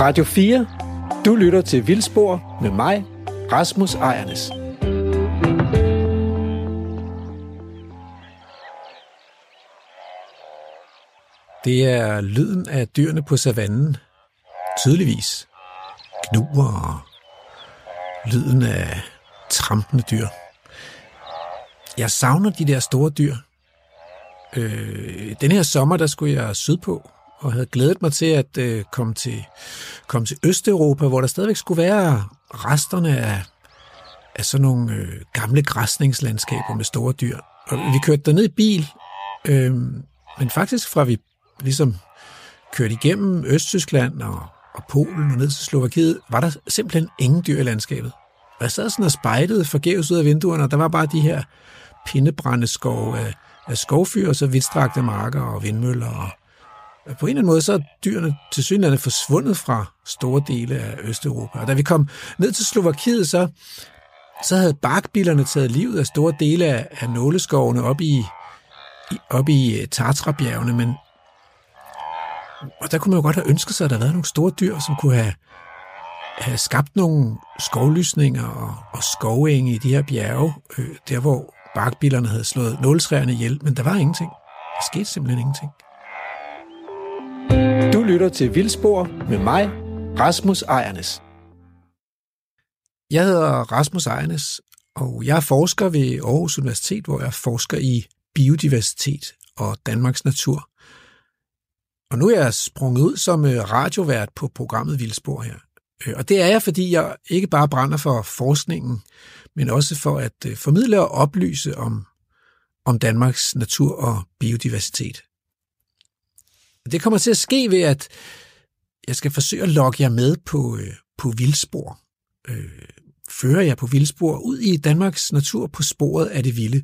Radio 4. Du lytter til Vildspor med mig, Rasmus Ejernes. Det er lyden af dyrene på savannen. Tydeligvis. Gnuer og lyden af trampende dyr. Jeg savner de der store dyr. Øh, den her sommer, der skulle jeg sydpå, og havde glædet mig til at øh, komme, til, komme til Østeuropa, hvor der stadigvæk skulle være resterne af, af sådan nogle øh, gamle græsningslandskaber med store dyr. Og vi kørte derned i bil, øh, men faktisk fra vi ligesom kørte igennem Østtyskland og, og Polen og ned til Slovakiet, var der simpelthen ingen dyr i landskabet. Og jeg sad sådan og spejlede forgæves ud af vinduerne, og der var bare de her pindebrændeskov af, af skovfyr, og så vidtstrakte marker og vindmøller. Og på en eller anden måde, så er dyrene til synligheden forsvundet fra store dele af Østeuropa. Og da vi kom ned til Slovakiet, så, så havde barkbillerne taget livet af store dele af, af nåleskovene op i, i, op i øh, Tatrabjergene, men og der kunne man jo godt have ønsket sig, at der havde været nogle store dyr, som kunne have, have skabt nogle skovlysninger og, og skovenge i de her bjerge, øh, der hvor barkbillerne havde slået nåletræerne ihjel, men der var ingenting. Der skete simpelthen ingenting. Du lytter til Vildspor med mig, Rasmus Ejernes. Jeg hedder Rasmus Ejernes, og jeg er forsker ved Aarhus Universitet, hvor jeg forsker i biodiversitet og Danmarks natur. Og nu er jeg sprunget ud som øh, radiovært på programmet Vildspor her. Øh, og det er jeg, fordi jeg ikke bare brænder for forskningen, men også for at øh, formidle og oplyse om, om Danmarks natur og biodiversitet. Det kommer til at ske ved, at jeg skal forsøge at lokke jer med på, øh, på vildspor. Øh, fører jeg på vildspor ud i Danmarks natur på sporet af det vilde.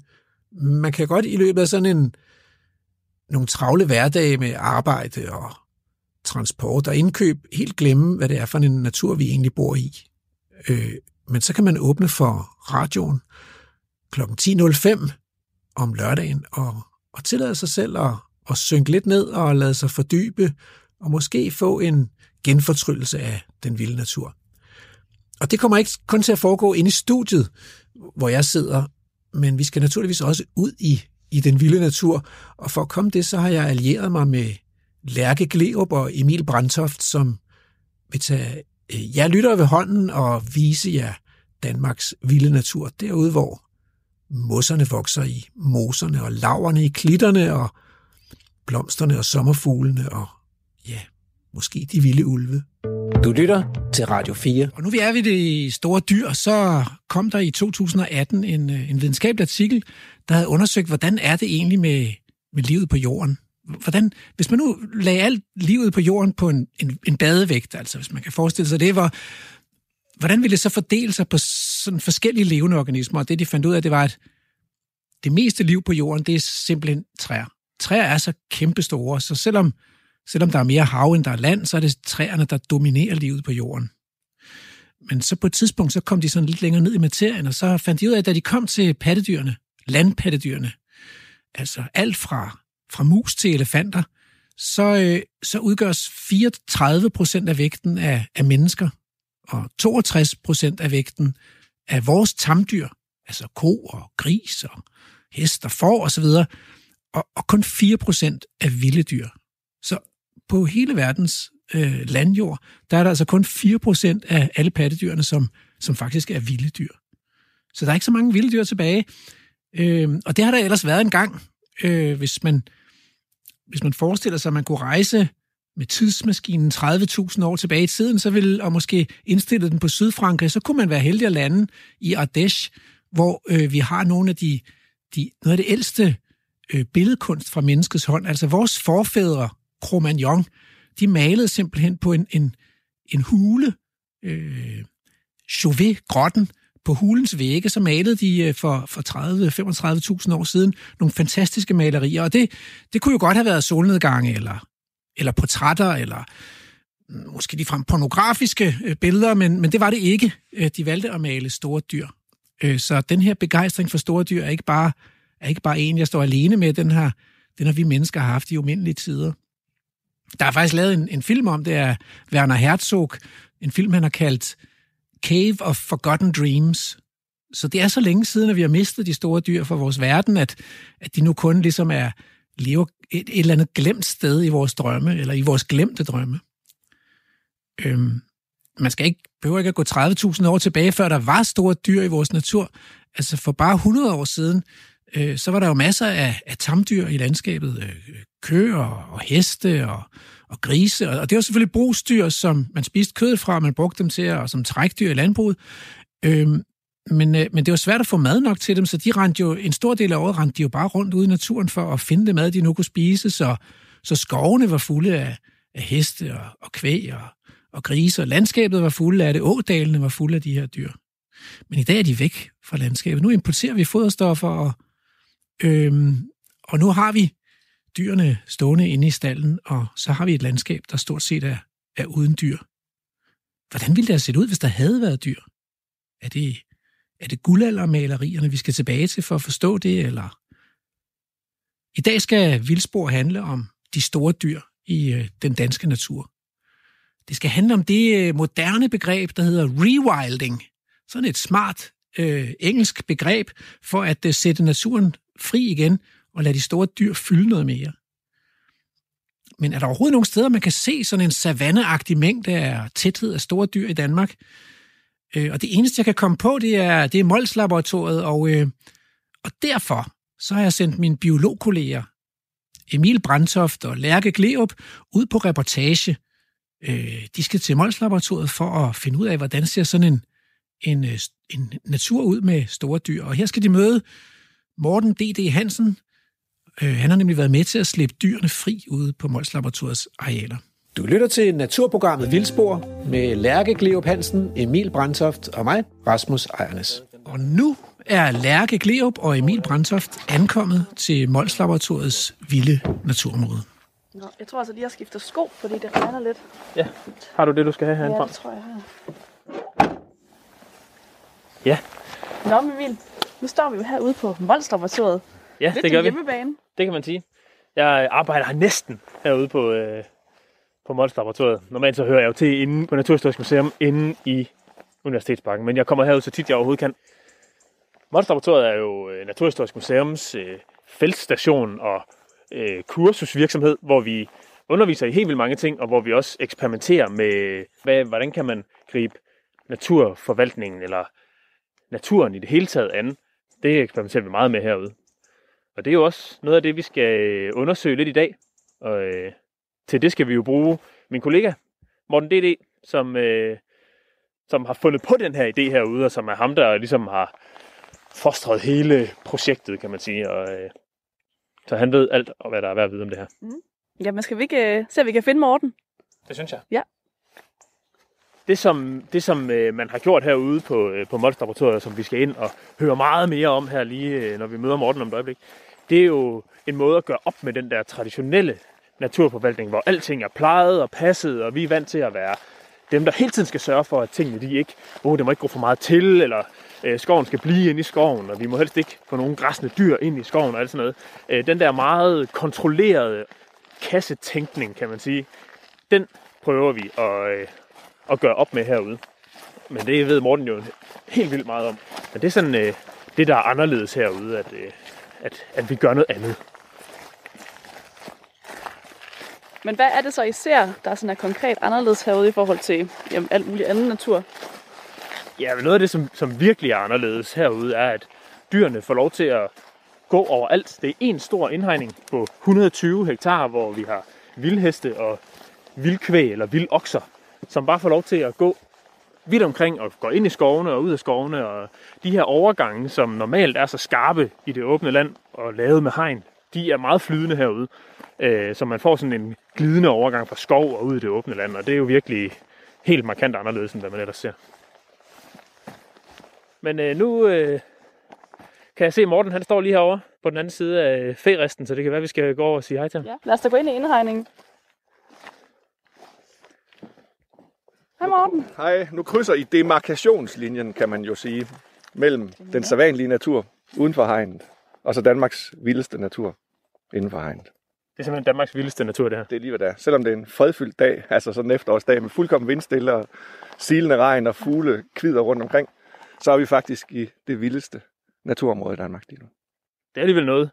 Man kan godt i løbet af sådan en, nogle travle hverdage med arbejde og transport og indkøb helt glemme, hvad det er for en natur, vi egentlig bor i. Øh, men så kan man åbne for radioen kl. 10.05 om lørdagen og, og tillade sig selv at, at synke lidt ned og lade sig fordybe og måske få en genfortryllelse af den vilde natur. Og det kommer ikke kun til at foregå inde i studiet, hvor jeg sidder, men vi skal naturligvis også ud i i den vilde natur. Og for at komme det, så har jeg allieret mig med Lærke Gleup og Emil Brandtoft, som vil tage øh, jer lytter ved hånden og vise jer Danmarks vilde natur, derude hvor mosserne vokser i moserne og laverne i klitterne og blomsterne og sommerfuglene og ja, måske de vilde ulve. Du lytter til Radio 4. Og nu vi er ved det store dyr, så kom der i 2018 en, øh, en videnskabelig artikel, der havde undersøgt, hvordan er det egentlig med, med livet på jorden. Hvordan, hvis man nu lagde alt livet på jorden på en, en, en badevægt, altså hvis man kan forestille sig det, hvor, hvordan ville det så fordele sig på sådan forskellige levende organismer? Og det, de fandt ud af, det var, at det meste liv på jorden, det er simpelthen træer. Træer er så kæmpestore, så selvom Selvom der er mere hav, end der er land, så er det træerne, der dominerer livet på jorden. Men så på et tidspunkt, så kom de sådan lidt længere ned i materien, og så fandt de ud af, at da de kom til pattedyrene, landpattedyrene, altså alt fra, fra mus til elefanter, så, øh, så udgøres 34 procent af vægten af, af mennesker, og 62 procent af vægten af vores tamdyr, altså ko og gris og hest og får osv., og, og kun 4% er vilde dyr. Så på hele verdens øh, landjord, der er der altså kun 4% af alle pattedyrene, som, som faktisk er vilde dyr. Så der er ikke så mange vilde dyr tilbage. Øh, og det har der ellers været en gang, øh, hvis, man, hvis man forestiller sig, at man kunne rejse med tidsmaskinen 30.000 år tilbage i tiden, så ville, og måske indstille den på Sydfrankrig, så kunne man være heldig at lande i Ardèche, hvor øh, vi har nogle af de, de, noget af det ældste øh, billedkunst fra menneskets hånd. Altså vores forfædre Cro-Magnon, de malede simpelthen på en, en, en hule, øh, Chauvet-grotten, på hulens vægge, så malede de øh, for, for 30-35.000 år siden nogle fantastiske malerier, og det, det kunne jo godt have været solnedgange, eller, eller portrætter, eller måske de frem pornografiske øh, billeder, men, men det var det ikke. Øh, de valgte at male store dyr. Så den her begejstring for store dyr er ikke bare, er ikke bare en, jeg står alene med. Den har, den har vi mennesker haft i umindelige tider. Der er faktisk lavet en, en film om det af Werner Herzog, en film, han har kaldt Cave of Forgotten Dreams. Så det er så længe siden, at vi har mistet de store dyr fra vores verden, at, at de nu kun ligesom er lever et, et eller andet glemt sted i vores drømme, eller i vores glemte drømme. Øhm, man skal ikke, behøver ikke at gå 30.000 år tilbage, før der var store dyr i vores natur. Altså for bare 100 år siden, øh, så var der jo masser af, af tamdyr i landskabet. Øh, køer og heste og, og grise. Og det var selvfølgelig brugsdyr, som man spiste kød fra, og man brugte dem til at, og som trækdyr i landbruget. Øh, men, øh, men det var svært at få mad nok til dem, så de rendte jo, en stor del af året rendte de jo bare rundt ude i naturen for at finde det mad, de nu kunne spise, så, så skovene var fulde af, af heste og, og kvæg og, og grise, og landskabet var fulde af det, ådalene var fulde af de her dyr. Men i dag er de væk fra landskabet. Nu importerer vi foderstoffer, og, øhm, og nu har vi dyrene stående inde i stallen, og så har vi et landskab, der stort set er, er uden dyr. Hvordan ville det have set ud, hvis der havde været dyr? Er det, er det guldaldermalerierne, vi skal tilbage til for at forstå det, eller? I dag skal Vildspor handle om de store dyr i øh, den danske natur. Det skal handle om det øh, moderne begreb, der hedder rewilding. Sådan et smart øh, engelsk begreb for at øh, sætte naturen fri igen og lade de store dyr fylde noget mere. Men er der overhovedet nogle steder, man kan se sådan en savanneagtig mængde af tæthed af store dyr i Danmark? Øh, og det eneste, jeg kan komme på, det er, det er Mols-laboratoriet, og, øh, og derfor så har jeg sendt mine biologkolleger, Emil Brandtoft og Lærke Gleup, ud på reportage. Øh, de skal til Mols-laboratoriet for at finde ud af, hvordan ser sådan en, en, øh, en natur ud med store dyr. Og her skal de møde Morten D.D. Hansen. Øh, han har nemlig været med til at slippe dyrene fri ude på Mols-laboratoriets arealer. Du lytter til naturprogrammet Vildspor med Lærke Gleup Hansen, Emil Brandtoft og mig, Rasmus Ejernes. Og nu er Lærke Gleup og Emil Brandtoft ankommet til Mols Laboratoriets vilde naturområde. Nå, jeg tror altså lige, jeg skifter sko, fordi det regner lidt. Ja, har du det, du skal have herinde Ja, det tror jeg har. Ja, Nå, men Emil, nu står vi jo herude på Mols-laboratoriet. ja Lidt det gør vi. hjemmebane. Det kan man sige. Jeg arbejder her næsten herude på, øh, på Mols Laboratoriet. Normalt så hører jeg jo til inde på Naturhistorisk Museum inde i Universitetsparken, men jeg kommer herud så tit jeg overhovedet kan. Mols Laboratoriet er jo øh, Naturhistorisk Museums øh, feltstation og øh, kursusvirksomhed, hvor vi underviser i helt vildt mange ting, og hvor vi også eksperimenterer med, hvad, hvordan kan man gribe naturforvaltningen eller naturen i det hele taget an. Det eksperimenterer vi meget med herude. Og det er jo også noget af det, vi skal øh, undersøge lidt i dag. Og øh, til det skal vi jo bruge min kollega, Morten D.D., som, øh, som har fundet på den her idé herude, og som er ham, der ligesom har fostret hele projektet, kan man sige. Og, øh, så han ved alt, og hvad der er værd at vide om det her. Jamen, skal vi ikke uh, se, om vi kan finde Morten? Det synes jeg. Ja. Det, som, det, som øh, man har gjort herude på, øh, på Mols Laboratoriet, som vi skal ind og høre meget mere om her lige, øh, når vi møder Morten om et øjeblik, det er jo en måde at gøre op med den der traditionelle naturforvaltning, hvor alting er plejet og passet, og vi er vant til at være dem, der hele tiden skal sørge for, at tingene de ikke, oh, det må ikke gå for meget til, eller øh, skoven skal blive inde i skoven, og vi må helst ikke få nogen græsne dyr ind i skoven og alt sådan noget. Øh, den der meget kontrollerede kassetænkning, kan man sige, den prøver vi at, øh, at gøre op med herude. Men det ved Morten jo helt vildt meget om. Men det er sådan øh, det, der er anderledes herude, at, øh, at, at vi gør noget andet. Men hvad er det så, I ser, der er sådan er konkret anderledes herude i forhold til jamen, alt muligt anden natur? Ja, men noget af det, som, som virkelig er anderledes herude, er, at dyrene får lov til at gå overalt. Det er en stor indhegning på 120 hektar, hvor vi har vildheste og vildkvæg eller vildokser, som bare får lov til at gå vidt omkring og gå ind i skovene og ud af skovene. Og de her overgange, som normalt er så skarpe i det åbne land og lavet med hegn, de er meget flydende herude. Øh, så man får sådan en glidende overgang fra skov og ud i det åbne land, og det er jo virkelig helt markant anderledes, end hvad man ellers ser. Men øh, nu øh, kan jeg se, at Morten han står lige herovre på den anden side af færisten, så det kan være, at vi skal gå over og sige hej til ham. Ja, lad os da gå ind i indhegningen. Hej Morten. Hej, nu krydser I demarkationslinjen, kan man jo sige, mellem den sædvanlige natur uden for hegnet, og så Danmarks vildeste natur inden for hegnet. Det er simpelthen Danmarks vildeste natur, det her. Det er lige hvad det er. Selvom det er en fredfyldt dag, altså sådan en efterårsdag med fuldkommen vindstille og silende regn og fugle kvider rundt omkring, så er vi faktisk i det vildeste naturområde i Danmark lige nu. Det er alligevel noget.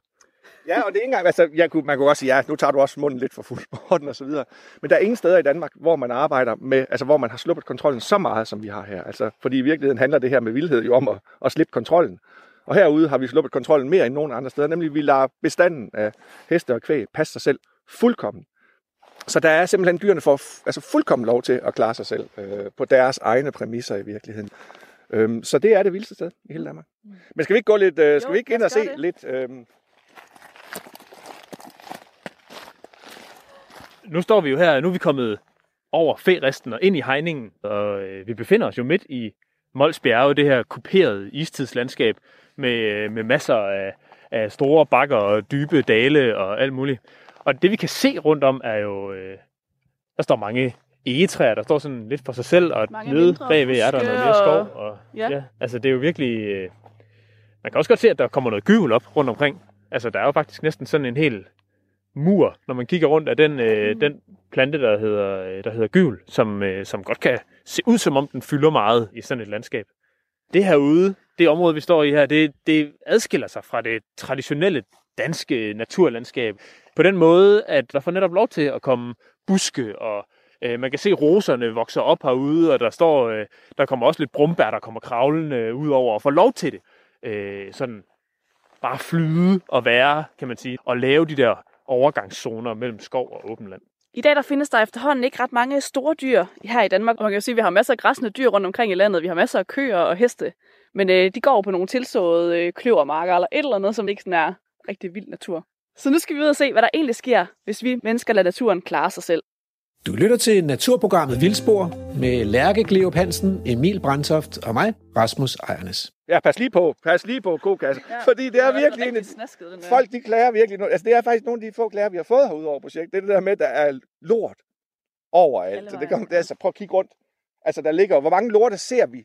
Ja, og det er ikke engang, altså, jeg kunne, man kunne også sige, ja, nu tager du også munden lidt for fuld sporten og så videre. Men der er ingen steder i Danmark, hvor man arbejder med, altså hvor man har sluppet kontrollen så meget, som vi har her. Altså, fordi i virkeligheden handler det her med vildhed jo om at, at slippe kontrollen. Og herude har vi sluppet kontrollen mere end nogen andre steder, nemlig vi lader bestanden af heste og kvæg passe sig selv fuldkommen. Så der er simpelthen dyrene for altså fuldkommen lov til at klare sig selv øh, på deres egne præmisser i virkeligheden. Øhm, så det er det vildeste sted i hele Danmark. Men skal vi ikke gå lidt, øh, skal Jo, vi ikke ind og se det. lidt, øh, Nu står vi jo her, nu er vi kommet over færisten og ind i hegningen, og øh, vi befinder os jo midt i Mols Bjerge, det her kuperede istidslandskab med, øh, med masser af, af store bakker og dybe dale og alt muligt. Og det vi kan se rundt om er jo, øh, der står mange egetræer, der står sådan lidt for sig selv, og Mange nede bagved er der noget mere skov. og- Og, Ja. ja. altså det er jo virkelig, øh, man kan også godt se, at der kommer noget gyvel op rundt omkring. Altså der er jo faktisk næsten sådan en hel mur, når man kigger rundt af den, øh, Mm. den plante, der hedder, øh, der hedder gyvel, som, øh, som godt kan se ud, som om den fylder meget i sådan et landskab. Det herude, det område, vi står i her, det, det adskiller sig fra det traditionelle danske naturlandskab. På den måde, at der får netop lov til at komme buske, og øh, man kan se roserne vokser op herude, og der står, øh, der kommer også lidt brumbær, der kommer kravlende ud over, og får lov til det. Øh, sådan bare flyde og være, kan man sige, og lave de der overgangszoner mellem skov og åben land. I dag der findes der efterhånden ikke ret mange store dyr her i Danmark. Og man kan jo sige, at vi har masser af græsne dyr rundt omkring i landet. Vi har masser af køer og heste. Men øh, de går på nogle tilsåede øh, kløvermarker eller et eller andet, som ikke sådan er rigtig vild natur. Så nu skal vi ud og se, hvad der egentlig sker, hvis vi mennesker lader naturen klare sig selv. Du lytter til naturprogrammet Vildspor med Lærke Gleup Hansen, Emil Brandtoft og mig, Rasmus Ejernes. Ja, pas lige på. Pas lige på kokasse. Ja, fordi det er virkelig en, snasket, den der. folk de klager virkelig nu. Altså det er faktisk nogle af de få klager, vi har fået herude over projektet. Det er det der med, at der er lort overalt. Så det kan, det er, altså, prøv at kigge rundt. Altså der ligger, hvor mange lorte ser vi?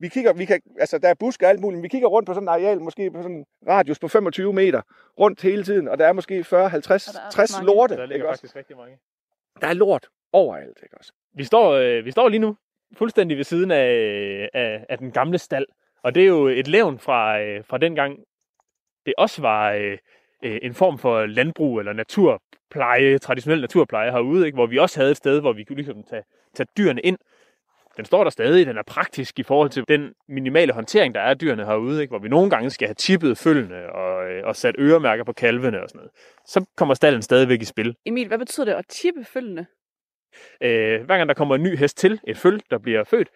Vi kigger, vi kan, altså der er buske og alt muligt, men vi kigger rundt på sådan et areal, måske på sådan en radius på 25 meter, rundt hele tiden, og der er måske 40, 50, Og der er ret 60 mange. lorte. Der ligger også? faktisk rigtig mange. Der er lort overalt, ikke også? Vi står, øh, vi står lige nu fuldstændig ved siden af, af, af den gamle stald. Og det er jo et levn fra, øh, fra dengang, det også var øh, øh, en form for landbrug eller naturpleje, traditionel naturpleje herude, ikke? hvor vi også havde et sted, hvor vi kunne ligesom tage, tage dyrene ind. Den står der stadig, den er praktisk i forhold til den minimale håndtering, der er af dyrene herude, ikke? hvor vi nogle gange skal have tippet følgende og, øh, og sat øremærker på kalvene og sådan noget. Så kommer stallen stadigvæk i spil. Emil, hvad betyder det at tippe følgende? Øh, hver gang der kommer en ny hest til, et føl, der bliver født,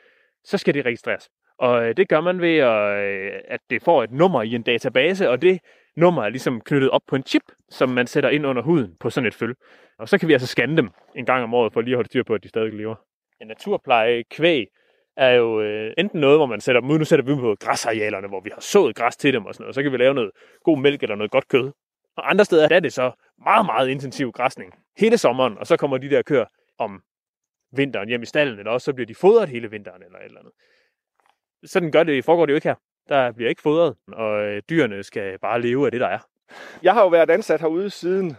så skal det registreres. Og øh, det gør man ved, at, øh, at det får et nummer i en database, og det nummer er ligesom knyttet op på en chip, som man sætter ind under huden på sådan et føl. Og så kan vi altså scanne dem en gang om året, for lige at holde styr på, at de stadig lever. En naturpleje kvæg er jo øh, enten noget, hvor man sætter dem ud, nu sætter vi dem på græsarealerne, hvor vi har sået græs til dem og sådan noget, og så kan vi lave noget god mælk eller noget godt kød. Og andre steder der er det så meget, meget intensiv græsning hele sommeren, og så kommer de der køer om vinteren hjem i stallen, eller også så bliver de fodret hele vinteren eller et eller andet. Sådan gør det, foregår det jo ikke her. Der bliver ikke fodret, og øh, dyrene skal bare leve af det, der er. Jeg har jo været ansat herude siden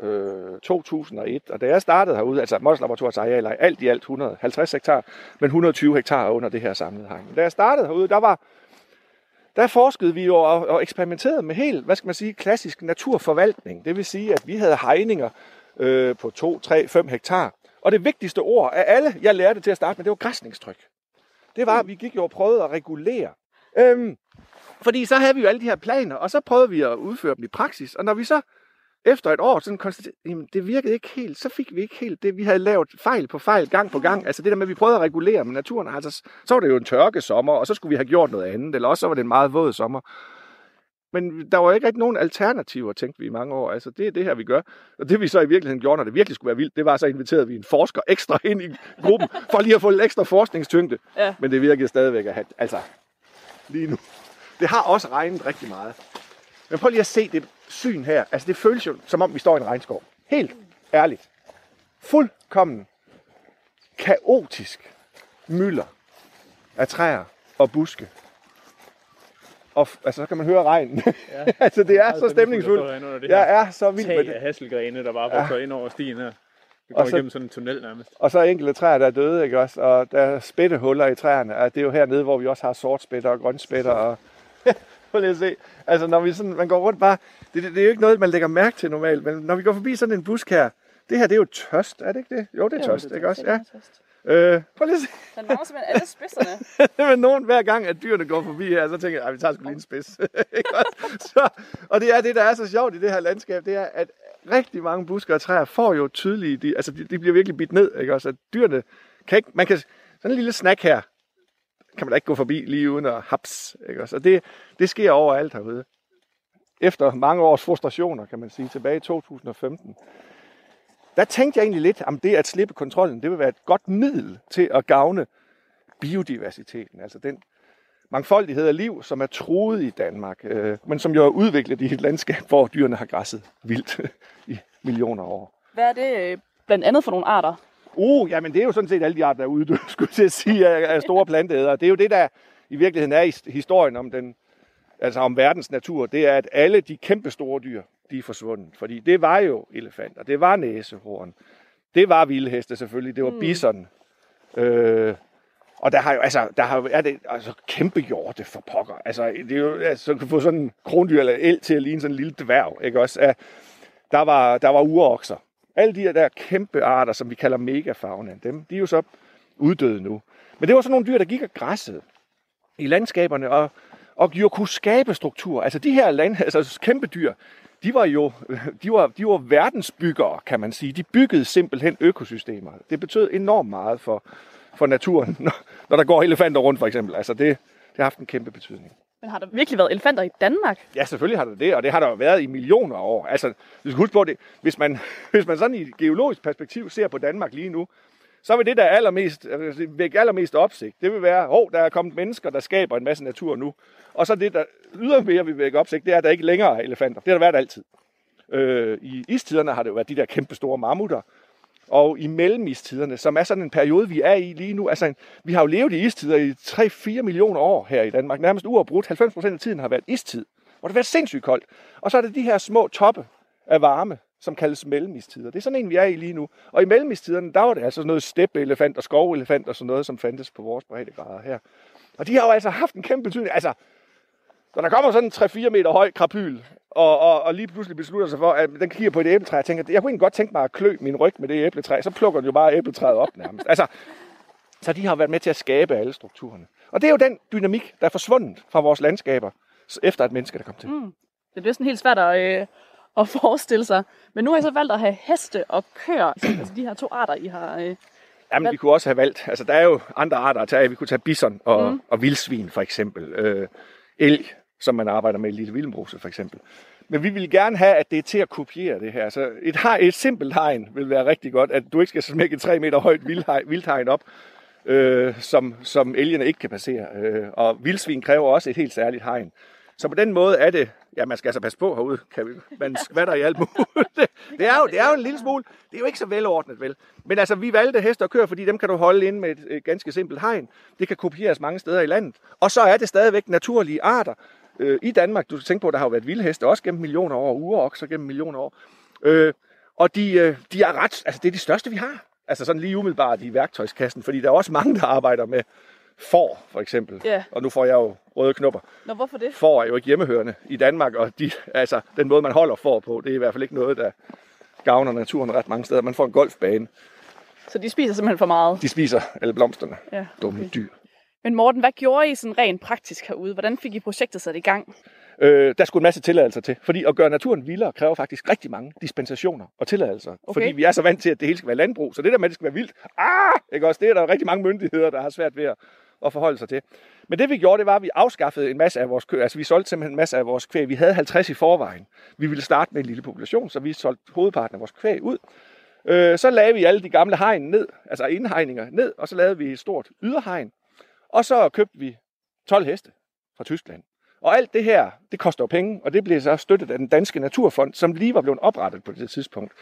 øh, 2001, og da jeg startede herude, altså Mols Laboratoriets arealer er alt i alt 150 hektar, men 120 hektar under det her samlede hegn. Da jeg startede herude, der var der forskede vi jo og, og eksperimenterede med helt, hvad skal man sige, klassisk naturforvaltning. Det vil sige, at vi havde hegninger øh, på 2, 3, 5 hektar. Og det vigtigste ord af alle, jeg lærte til at starte med, det var græsningstryk. Det var, at vi gik jo og prøvede at regulere. Øhm, fordi så havde vi jo alle de her planer, og så prøvede vi at udføre dem i praksis. Og når vi så efter et år sådan konstaterede, jamen det virkede ikke helt, så fik vi ikke helt det, vi havde lavet fejl på fejl, gang på gang. Altså det der med, at vi prøvede at regulere med naturen, altså så var det jo en tørke sommer, og så skulle vi have gjort noget andet, eller også så var det en meget våd sommer. Men der var ikke rigtig nogen alternativer, tænkte vi i mange år. Altså, det er det her, vi gør. Og det vi så i virkeligheden gjorde, når det virkelig skulle være vildt, det var, så inviterede vi en forsker ekstra ind i gruppen, for lige at få lidt ekstra forskningstyngde. Ja. Men det virkede stadigvæk at have, altså, lige nu. Det har også regnet rigtig meget. Men prøv lige at se det syn her. Altså, det føles jo, som om vi står i en regnskov. Helt ærligt. Fuldkommen kaotisk mylder af træer og buske. og altså, så kan man høre regnen. Ja. altså, det er så stemningsfuldt. Det Jeg er så vild med tag det. af hasselgrene, der bare vokser ind over stien her. Vi Og kommer så- igennem sådan en tunnel nærmest. Og så enkelte træer, der er døde, ikke også? Og der er spættehuller i træerne. Og det er jo hernede, hvor vi også har sortspætter og grønspætter. Og... Prøv lige at se. Altså, når vi sådan, man går rundt bare... Det, det, det, er jo ikke noget, man lægger mærke til normalt. Men når vi går forbi sådan en busk her... Det her, det er jo tørst, er det ikke det? Jo, det er tørst, ikke også? Ja. Øh, prøv lige at se. Den mangler simpelthen alle spidserne. det er nogen hver gang, at dyrene går forbi her, så tænker jeg, at vi tager sgu lige en spids. Så, og det er det, der er så sjovt i det her landskab, det er, at rigtig mange busker og træer får jo tydelige, de, altså de, de bliver virkelig bidt ned, ikke også? At dyrene kan ikke, man kan, sådan en lille snack her, kan man da ikke gå forbi lige uden at haps, ikke også? Og det, det sker overalt herude. Efter mange års frustrationer, kan man sige, tilbage i 2015, der tænkte jeg egentlig lidt, om det at slippe kontrollen, det vil være et godt middel til at gavne biodiversiteten, altså den mangfoldighed af liv, som er truet i Danmark, øh, men som jo er udviklet i et landskab, hvor dyrene har græsset vildt i millioner af år. Hvad er det øh, blandt andet for nogle arter? Uh, jamen det er jo sådan set alle de arter, der er uddøde, skulle jeg sige, af, af store planteædere. Det er jo det, der i virkeligheden er i historien om den, altså om verdens natur, det er, at alle de kæmpe store dyr, de er forsvundet. Fordi det var jo elefanter, det var næsehorn, det var vildheste selvfølgelig, det var mm. bison. Øh, og der har jo, altså, der har jo, er det, altså kæmpe hjorte for pokker. Altså, det er jo, altså, kan få sådan en krondyr eller el til at ligne sådan en lille dværg, ikke også? Uh, der var, der var urokser. Alle de der kæmpe arter, som vi kalder megafauna, dem, de er jo så uddøde nu. Men det var sådan nogle dyr, der gik og græssede i landskaberne, og, og jo kunne skabe struktur. Altså de her land, altså kæmpe dyr, de var jo de var, de var verdensbyggere, kan man sige. De byggede simpelthen økosystemer. Det betød enormt meget for, for naturen, når, når der går elefanter rundt for eksempel. Altså det, det har haft en kæmpe betydning. Men har der virkelig været elefanter i Danmark? Ja, selvfølgelig har der det, og det har der jo været i millioner af år. Altså, du skal huske på det, hvis man, hvis man sådan i et geologisk perspektiv ser på Danmark lige nu, så vil det, der allermest, væk vække allermest opsigt, det vil være, hov, der er kommet mennesker, der skaber en masse natur nu. Og så det, der ydermere vil vække opsigt, det er, at der ikke længere er elefanter. Det har der været altid. Øh, I istiderne har det jo været de der kæmpe store mammutter, og i mellemistiderne, som er sådan en periode, vi er i lige nu. Altså, vi har jo levet i istider i 3-4 millioner år her i Danmark. Nærmest uafbrudt. 90 procent af tiden har været istid, hvor det har været sindssygt koldt. Og så er det de her små toppe af varme, som kaldes mellemistider. Det er sådan en, vi er i lige nu. Og i mellemistiderne, der var det altså sådan noget steppeelefant og skovelefant og sådan noget, som fandtes på vores breddegrader her. Og de har jo altså haft en kæmpe betydning. Altså, når der kommer sådan en 3-4 meter høj krapyl, og, og, og lige pludselig beslutter sig for, at den kigger på et æbletræ, og tænker, jeg kunne egentlig godt tænke mig at klø min ryg med det æbletræ, så plukker den jo bare æbletræet op nærmest. Altså, så de har været med til at skabe alle strukturerne. Og det er jo den dynamik, der er forsvundet fra vores landskaber, efter at mennesket er kommet til. Mm. Det er sådan helt svært at, øh, at forestille sig. Men nu har jeg så valgt at have heste og køer, altså de her to arter, I har... Øh, Jamen, vi kunne også have valgt, altså der er jo andre arter at tage. Vi kunne tage bison og, mm. og vildsvin for eksempel. Øh, elg, som man arbejder med i Lille Vildmose for eksempel. Men vi vil gerne have, at det er til at kopiere det her. Så et, hegn, et simpelt hegn vil være rigtig godt, at du ikke skal smække et 3 meter højt vildhegn op, øh, som, som elgene ikke kan passere. Øh, og vildsvin kræver også et helt særligt hegn. Så på den måde er det, ja, man skal altså passe på herude, kan vi, man skvatter i alt muligt. Det, er jo, det er jo en lille smule, det er jo ikke så velordnet, vel? Men altså, vi valgte heste og køer, fordi dem kan du holde inde med et, et ganske simpelt hegn. Det kan kopieres mange steder i landet. Og så er det stadigvæk naturlige arter øh, i Danmark. Du skal tænke på, at der har jo været vildheste også gennem millioner år, ureokser gennem millioner år. Øh, og de, øh, de er ret, altså det er de største, vi har. Altså sådan lige umiddelbart i værktøjskassen, fordi der er også mange, der arbejder med får, for eksempel. Ja. Og nu får jeg jo røde knopper. Nå, hvorfor det? Får er jo ikke hjemmehørende i Danmark, og de, altså, den måde, man holder får på, det er i hvert fald ikke noget, der gavner naturen ret mange steder. Man får en golfbane. Så de spiser simpelthen for meget? De spiser alle blomsterne. Ja. Dumme okay. dyr. Men Morten, hvad gjorde I sådan rent praktisk herude? Hvordan fik I projektet sat i gang? Øh, der skulle en masse tilladelser til, fordi at gøre naturen vildere kræver faktisk rigtig mange dispensationer og tilladelser. Okay. Fordi vi er så vant til, at det hele skal være landbrug, så det der med, at det skal være vildt, ah, ikke også, det er der rigtig mange myndigheder, der har svært ved at, at forholde sig til. Men det vi gjorde, det var, at vi afskaffede en masse af vores kø. Altså vi solgte simpelthen en masse af vores kvæg. Vi havde 50 i forvejen. Vi ville starte med en lille population, så vi solgte hovedparten af vores kvæg ud. Øh, så lavede vi alle de gamle hegn ned, altså indhegninger ned, og så lavede vi et stort yderhegn. Og så købte vi 12 heste fra Tyskland. Og alt det her, det koster jo penge, og det blev så støttet af den danske naturfond, som lige var blevet oprettet på det tidspunkt,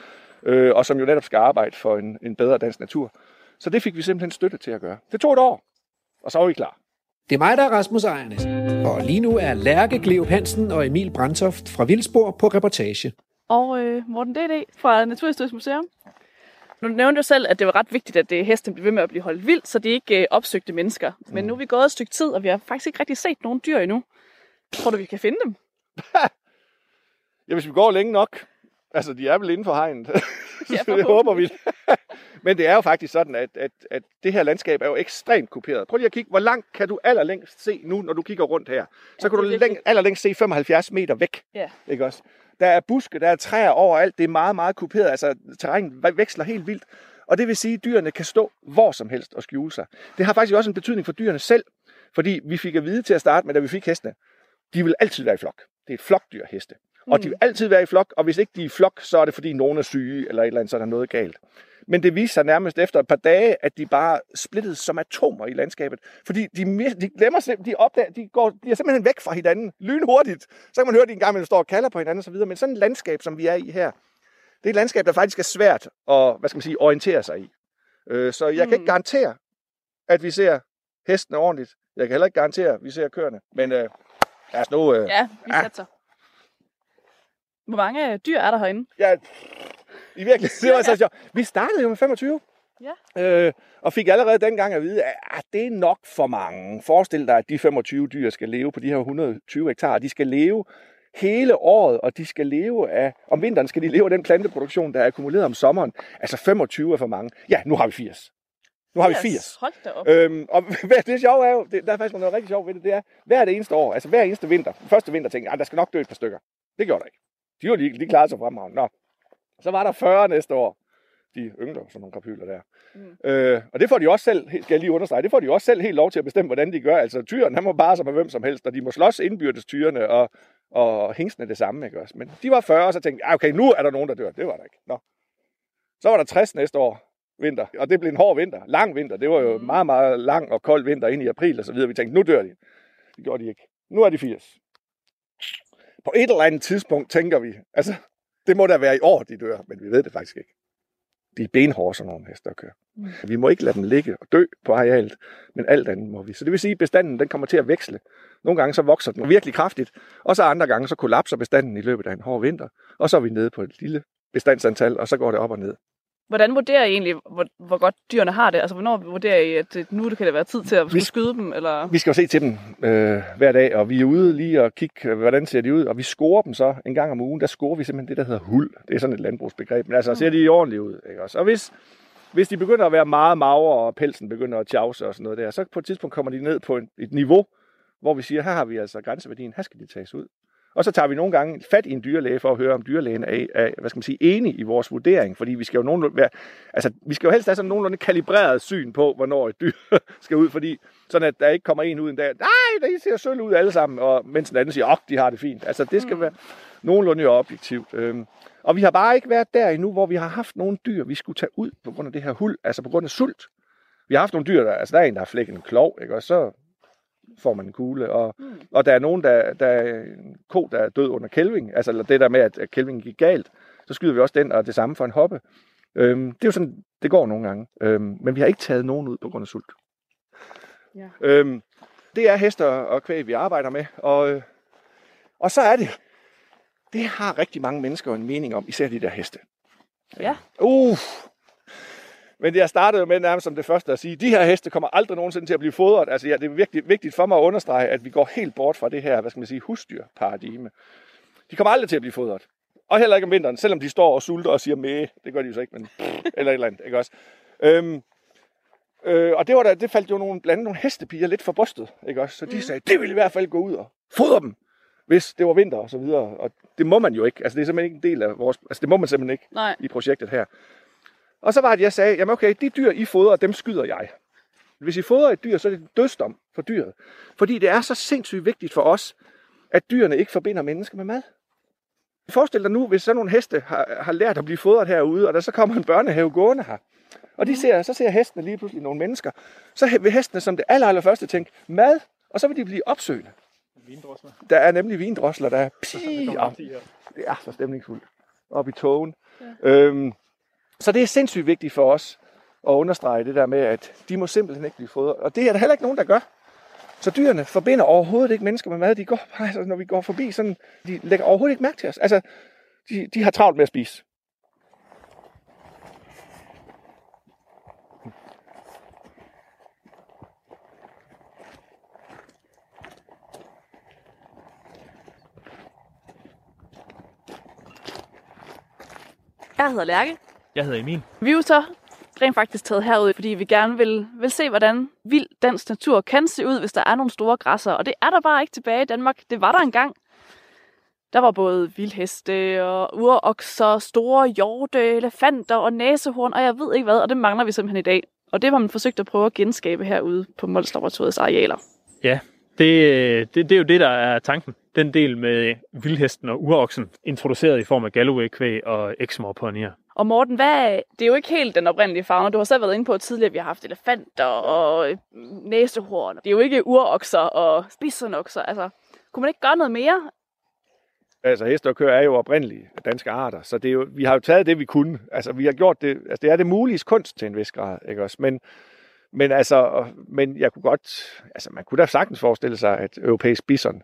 øh, og som jo netop skal arbejde for en, en bedre dansk natur. Så det fik vi simpelthen støtte til at gøre. Det tog et år, og så var vi klar. Det er mig, der er Rasmus Ejernes. Og lige nu er Lærke Gleup Hansen og Emil Brandtoft fra Vildsborg på reportage. Og øh, Morten D.D. fra Naturhistorisk Museum. Nu nævnte du selv, at det var ret vigtigt, at det hesten bliver ved med at blive holdt vildt, så de ikke øh, opsøgte mennesker. Men nu er vi gået et stykke tid, og vi har faktisk ikke rigtig set nogen dyr endnu. Tror du, vi kan finde dem? Ja, hvis vi går længe nok. Altså, de er vel inden for hegnet. Ja, det håber vi. Men det er jo faktisk sådan, at, at, at det her landskab er jo ekstremt kuperet. Prøv lige at kigge, hvor langt kan du allerlængst se nu, når du kigger rundt her? Så Ja, kan du læng, allerlængst se 75 meter væk. Ja. Ikke også? Der er buske, der er træer overalt. Det er meget, meget kuperet. Altså, terrænet veksler helt vildt. Og det vil sige, at dyrene kan stå hvor som helst og skjule sig. Det har faktisk også en betydning for dyrene selv. Fordi vi fik at vide til at starte med, da vi fik hestene, de vil altid være i flok. Det er et flokdyr, heste. Og de vil altid være i flok, og hvis ikke de er i flok, så er det fordi nogen er syge, eller et eller andet, så er der noget galt. Men det viste sig nærmest efter et par dage, at de bare splittede som atomer i landskabet. Fordi de, de glemmer simpelthen, de, opdager, de går, bliver simpelthen væk fra hinanden lynhurtigt. Så kan man høre, at de en gang imellem står og kalder på hinanden osv. Men sådan et landskab, som vi er i her, det er et landskab, der faktisk er svært at hvad skal man sige, orientere sig i. Øh, Så jeg kan ikke Mm. garantere, at vi ser hestene ordentligt. Jeg kan heller ikke garantere, at vi ser køerne. Men øh, lad os nu... Øh, Ja, vi satser. Hvor mange øh, dyr er der herinde? Ja, i virkeligheden, det var så sjovt. Vi startede jo med 25. Ja. Øh, og fik allerede dengang at vide, at det er nok for mange. Forestil dig, at de 25 dyr skal leve på de her 120 hektar. De skal leve hele året, og de skal leve af... Om vinteren skal de leve af den planteproduktion, der er akkumuleret om sommeren. Altså 25 er for mange. Ja, nu har vi 80. Nu har vi 80. Hold da op. Øhm, og hvad det sjove er jo, det, der er faktisk noget rigtig sjovt ved det, det er, hver det eneste år, altså hver eneste vinter, første vinter tænkte jeg, "Ah, der skal nok dø et par stykker. Det gjorde der ikke. De, var lige, de klarede sig fremragende. Nå. Så var der 40 næste år. De yngler som nogle krapyler der. Mm. Øh, og det får de også selv, skal jeg lige understrege, det får de også selv helt lov til at bestemme, hvordan de gør. Altså tyren, han må bare sig med hvem som helst, og de må slås indbyrdes tyrene, og, og hængsene det samme, ikke også? Men de var 40, og så tænkte jeg, "Ah, okay, nu er der nogen, der dør. Det var der ikke. Nå. Så var der 60 næste år vinter, og det blev en hård vinter, lang vinter. Det var jo Mhm. meget, meget lang og kold vinter ind i april og så videre. Vi tænkte, nu dør de. Det gjorde de ikke. Nu er de 80. På et eller andet tidspunkt tænker vi, altså, det må da være i år, de dør, men vi ved det faktisk ikke. De er benhårde, sådan nogle heste at køre. Mm. Vi må ikke lade dem ligge og dø på arealet, men alt andet må vi. Så det vil sige, at bestanden den kommer til at veksle. Nogle gange så vokser den virkelig kraftigt, og så andre gange så kollapser bestanden i løbet af en hård vinter, og så er vi nede på et lille bestandsantal, og så går det op og ned. Hvordan vurderer I egentlig, hvor, hvor godt dyrene har det? Altså, hvornår vurderer I, at nu kan det være tid til at Vi- skyde dem? Eller? Vi skal jo se til dem øh, hver dag, og vi er ude lige og kigge, øh, hvordan ser de ud, og vi scorer dem så en gang om ugen. Der scorer vi simpelthen det, der hedder hul. Det er sådan et landbrugsbegreb, men altså ser de ordentligt ud. Ikke også? Og hvis, hvis de begynder at være meget magre, og pelsen begynder at tjavse og sådan noget der, så på et tidspunkt kommer de ned på et niveau, hvor vi siger, her har vi altså grænseværdien, her skal de tages ud. Og så tager vi nogle gange fat i en dyrlæge for at høre, om dyrlægen er, er hvad skal man sige, enig i vores vurdering, fordi vi skal jo nogenlunde være, altså, vi skal jo helst have sådan nogenlunde kalibreret syn på, hvornår et dyr skal ud, fordi sådan at der ikke kommer en ud en dag, nej, de ser sølv ud alle sammen, og mens den anden siger, åh, de har det fint. Altså, det skal Mm. være nogenlunde objektivt. Øhm, og vi har bare ikke været der endnu, hvor vi har haft nogle dyr, vi skulle tage ud på grund af det her hul, altså på grund af sult. Vi har haft nogle dyr, der, altså der er en, der har flækket en klov, ikke? og så får man en kugle, og, Mm. og der er nogen, der, der er en ko, der er død under kælving, altså eller det der med, at at kælvingen gik galt, så skyder vi også den, og det samme for en hoppe. Øhm, det er jo sådan, det går nogle gange. Øhm, men vi har ikke taget nogen ud på grund af sult. Ja. Øhm, det er hester og kvæg, vi arbejder med, og, øh, og så er det, det har rigtig mange mennesker en mening om, især de der heste. Ja. Uh. Men jeg startede jo med nærmest som det første at sige, de her heste kommer aldrig nogensinde til at blive fodret. Altså ja, det er virkelig vigtigt for mig at understrege, at vi går helt bort fra det her, hvad skal man sige, husdyrparadigme. De kommer aldrig til at blive fodret. Og heller ikke om vinteren, selvom de står og sulter og siger med. Det gør de jo så ikke, men eller et eller andet, ikke også? Øhm, øh, og det, var der, det faldt jo nogle, blandt andet nogle hestepiger lidt for brystet, ikke også? Så de Mm. sagde, det ville i hvert fald gå ud og fodre dem, hvis det var vinter og så videre. Og det må man jo ikke. Altså det er simpelthen ikke en del af vores... Altså det må man simpelthen ikke Nej. i projektet her. Og så var det, jeg sagde, jamen okay, de dyr, I fodrer, dem skyder jeg. Hvis I fodrer et dyr, så er det dødsdom for dyret. Fordi det er så sindssygt vigtigt for os, at dyrene ikke forbinder mennesker med mad. Forestil dig nu, hvis sådan nogle heste har, har lært at blive fodret herude, og der så kommer en børnehave gående her, og de ser, så ser hestene lige pludselig nogle mennesker, så vil hestene som det aller, aller første tænke, mad, og så vil de blive opsøgende. Vindrosler. Der er nemlig vindrosler, der er Så pii, kommer og der 10 her. det er så stemningsfuldt op i togen. Ja. Øhm, så det er sindssygt vigtigt for os at understrege det der med, at de må simpelthen ikke blive fodret. Og det er der heller ikke nogen, der gør. Så dyrene forbinder overhovedet ikke mennesker med mad. De går bare, altså, når vi går forbi, sådan, de lægger overhovedet ikke mærke til os. Altså, de, de har travlt med at spise. Jeg hedder Lærke. Jeg hedder Emil. Vi er jo så rent faktisk taget herud, fordi vi gerne vil, vil se, hvordan vild dansk natur kan se ud, hvis der er nogle store græsser. Og det er der bare ikke tilbage i Danmark. Det var der engang. Der var både vildheste og urokser, store hjorte, elefanter og næsehorn, og jeg ved ikke hvad, og det mangler vi simpelthen i dag. Og det var man forsøgt at prøve at genskabe herude på Mols Laboratoriets arealer. Ja, det, det, det er jo det, der er tanken. Den del med vildhesten og uroksen, introduceret i form af Galloway-kvæg og exmoor ponyer. Og Morten, hvad, det er jo ikke helt den oprindelige fauna. Du har selv været inde på at tidligere, at vi har haft elefanter og øh, næsehorn. Det er jo ikke urokser og spidsernokser. Altså, kunne man ikke gøre noget mere? Altså heste og køer er jo oprindelige danske arter, så det er jo, vi har jo taget det, vi kunne. Altså vi har gjort det, altså det er det mulige kunst til en vis grad, ikke også? Men, men altså, men jeg kunne godt, altså man kunne da sagtens forestille sig, at europæisk bison,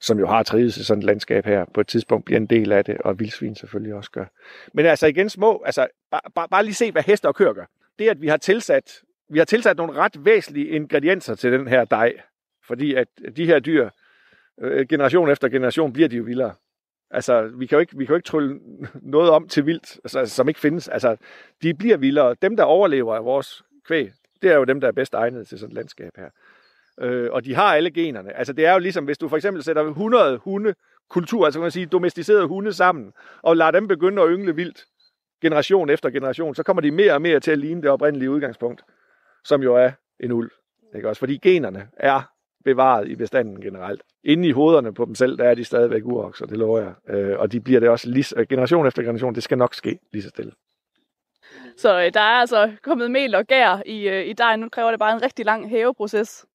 som jo har trivet i sådan et landskab her, på et tidspunkt bliver en del af det, og vildsvin selvfølgelig også gør. Men altså igen små, altså bare, bare, bare lige se, hvad heste og køer gør. Det, at vi har tilsat, vi har tilsat nogle ret væsentlige ingredienser til den her dej, fordi at de her dyr, øh, generation efter generation, bliver de jo vildere. Altså, vi kan jo ikke, vi kan jo ikke trylle noget om til vildt, altså, som ikke findes. Altså, de bliver vildere. Dem, der overlever af vores kvæg, det er jo dem, der er bedst egnet til sådan et landskab her. Øh, og de har alle generne. Altså, det er jo ligesom, hvis du for eksempel sætter 100 hunde kultur, altså kan man sige domesticerede hunde sammen, og lader dem begynde at yngle vildt, generation efter generation, så kommer de mere og mere til at ligne det oprindelige udgangspunkt, som jo er en ulv. Ikke også? Fordi generne er bevaret i bestanden generelt. Inde i hovederne på dem selv, der er de stadigvæk urokser, det lover jeg. Øh, og de bliver det også lige, generation efter generation. Det skal nok ske lige så stille. Så øh, der er altså kommet mel og gær i, øh, i dejen. Nu kræver det bare en rigtig lang hæveproces.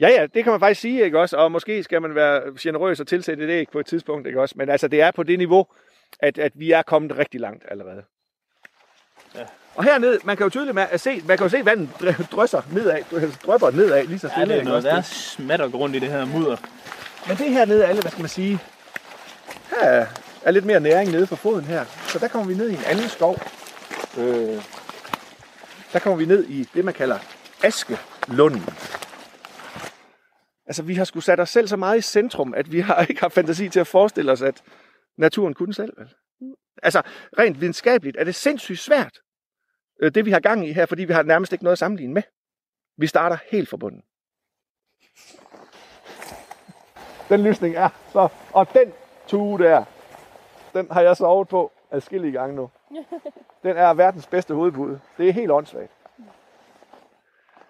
Ja, ja, det kan man faktisk sige, ikke også? Og måske skal man være generøs og tilsætte et æg på et tidspunkt, ikke også? Men altså, det er på det niveau, at, at vi er kommet rigtig langt allerede. Ja. Og hernede, man kan jo tydeligt med at se, man kan jo se vandet drysser nedad, drøber nedad lige så stille. Ja, det er ikke noget, der smatter rundt i det her mudder. Men det her nede, alle, hvad skal man sige, her er- er lidt mere næring nede på foden her. Så der kommer vi ned i en anden skov. Øh, der kommer vi ned i det, man kalder Askelunden. Altså, vi har sgu sat os selv så meget i centrum, at vi har ikke har fantasi til at forestille os, at naturen kunne selv. Vel? Altså, rent videnskabeligt er det sindssygt svært, øh, det vi har gang i her, fordi vi har nærmest ikke noget at sammenligne med. Vi starter helt forbundet. Den lysning er så... Og den tue der, den har jeg sovet på adskillige gange nu. Den er verdens bedste hovedbud. Det er helt åndssvagt.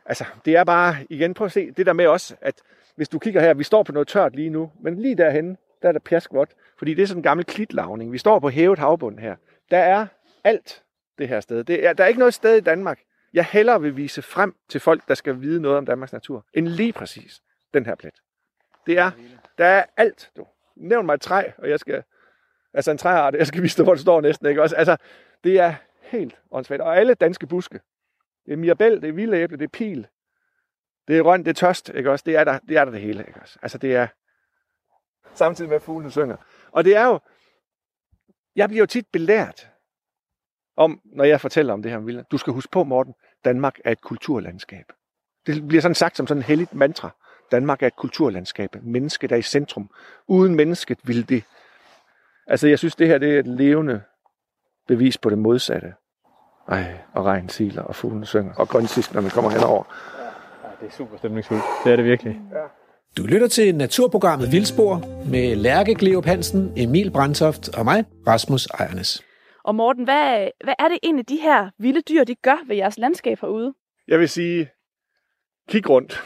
Altså, det er bare, igen, prøv at se det der med også, at hvis du kigger her, vi står på noget tørt lige nu, men lige derhen, der er der pjaskvådt, fordi det er sådan en gammel klitlavning. Vi står på hævet havbund her. Der er alt det her sted. Det er, der er ikke noget sted i Danmark, jeg hellere vil vise frem til folk, der skal vide noget om Danmarks natur, end lige præcis den her plet. Det er, der er alt, du. Nævn mig et træ, og jeg skal, altså en træart, jeg skal vise dig, hvor det står næsten, ikke også? Altså, det er helt åndssvagt. Og alle danske buske, det er mirabel, det er vildæble, det er pil, det er røn, det er tørst, ikke også? Det er der det, er der det hele, ikke også? Altså, det er samtidig med, at fuglene synger. Og det er jo, jeg bliver jo tit belært om, når jeg fortæller om det her med. Du skal huske på, Morten, Danmark er et kulturlandskab. Det bliver sådan sagt som sådan en helligt mantra. Danmark er et kulturlandskab. Mennesket er i centrum. Uden mennesket vil det. Altså, jeg synes, det her det er et levende bevis på det modsatte. Ej, og regn siler, og fuglen synger, og grønsisk, når man kommer henover. Ja, det er super stemningsfuldt. Det er det virkelig. Du lytter til naturprogrammet Vildspor med Lærke Gleup Hansen, Emil Brandtoft og mig, Rasmus Ejernes. Og Morten, hvad, hvad er det egentlig, de her vilde dyr, de gør ved jeres landskab herude? Jeg vil sige, kig rundt,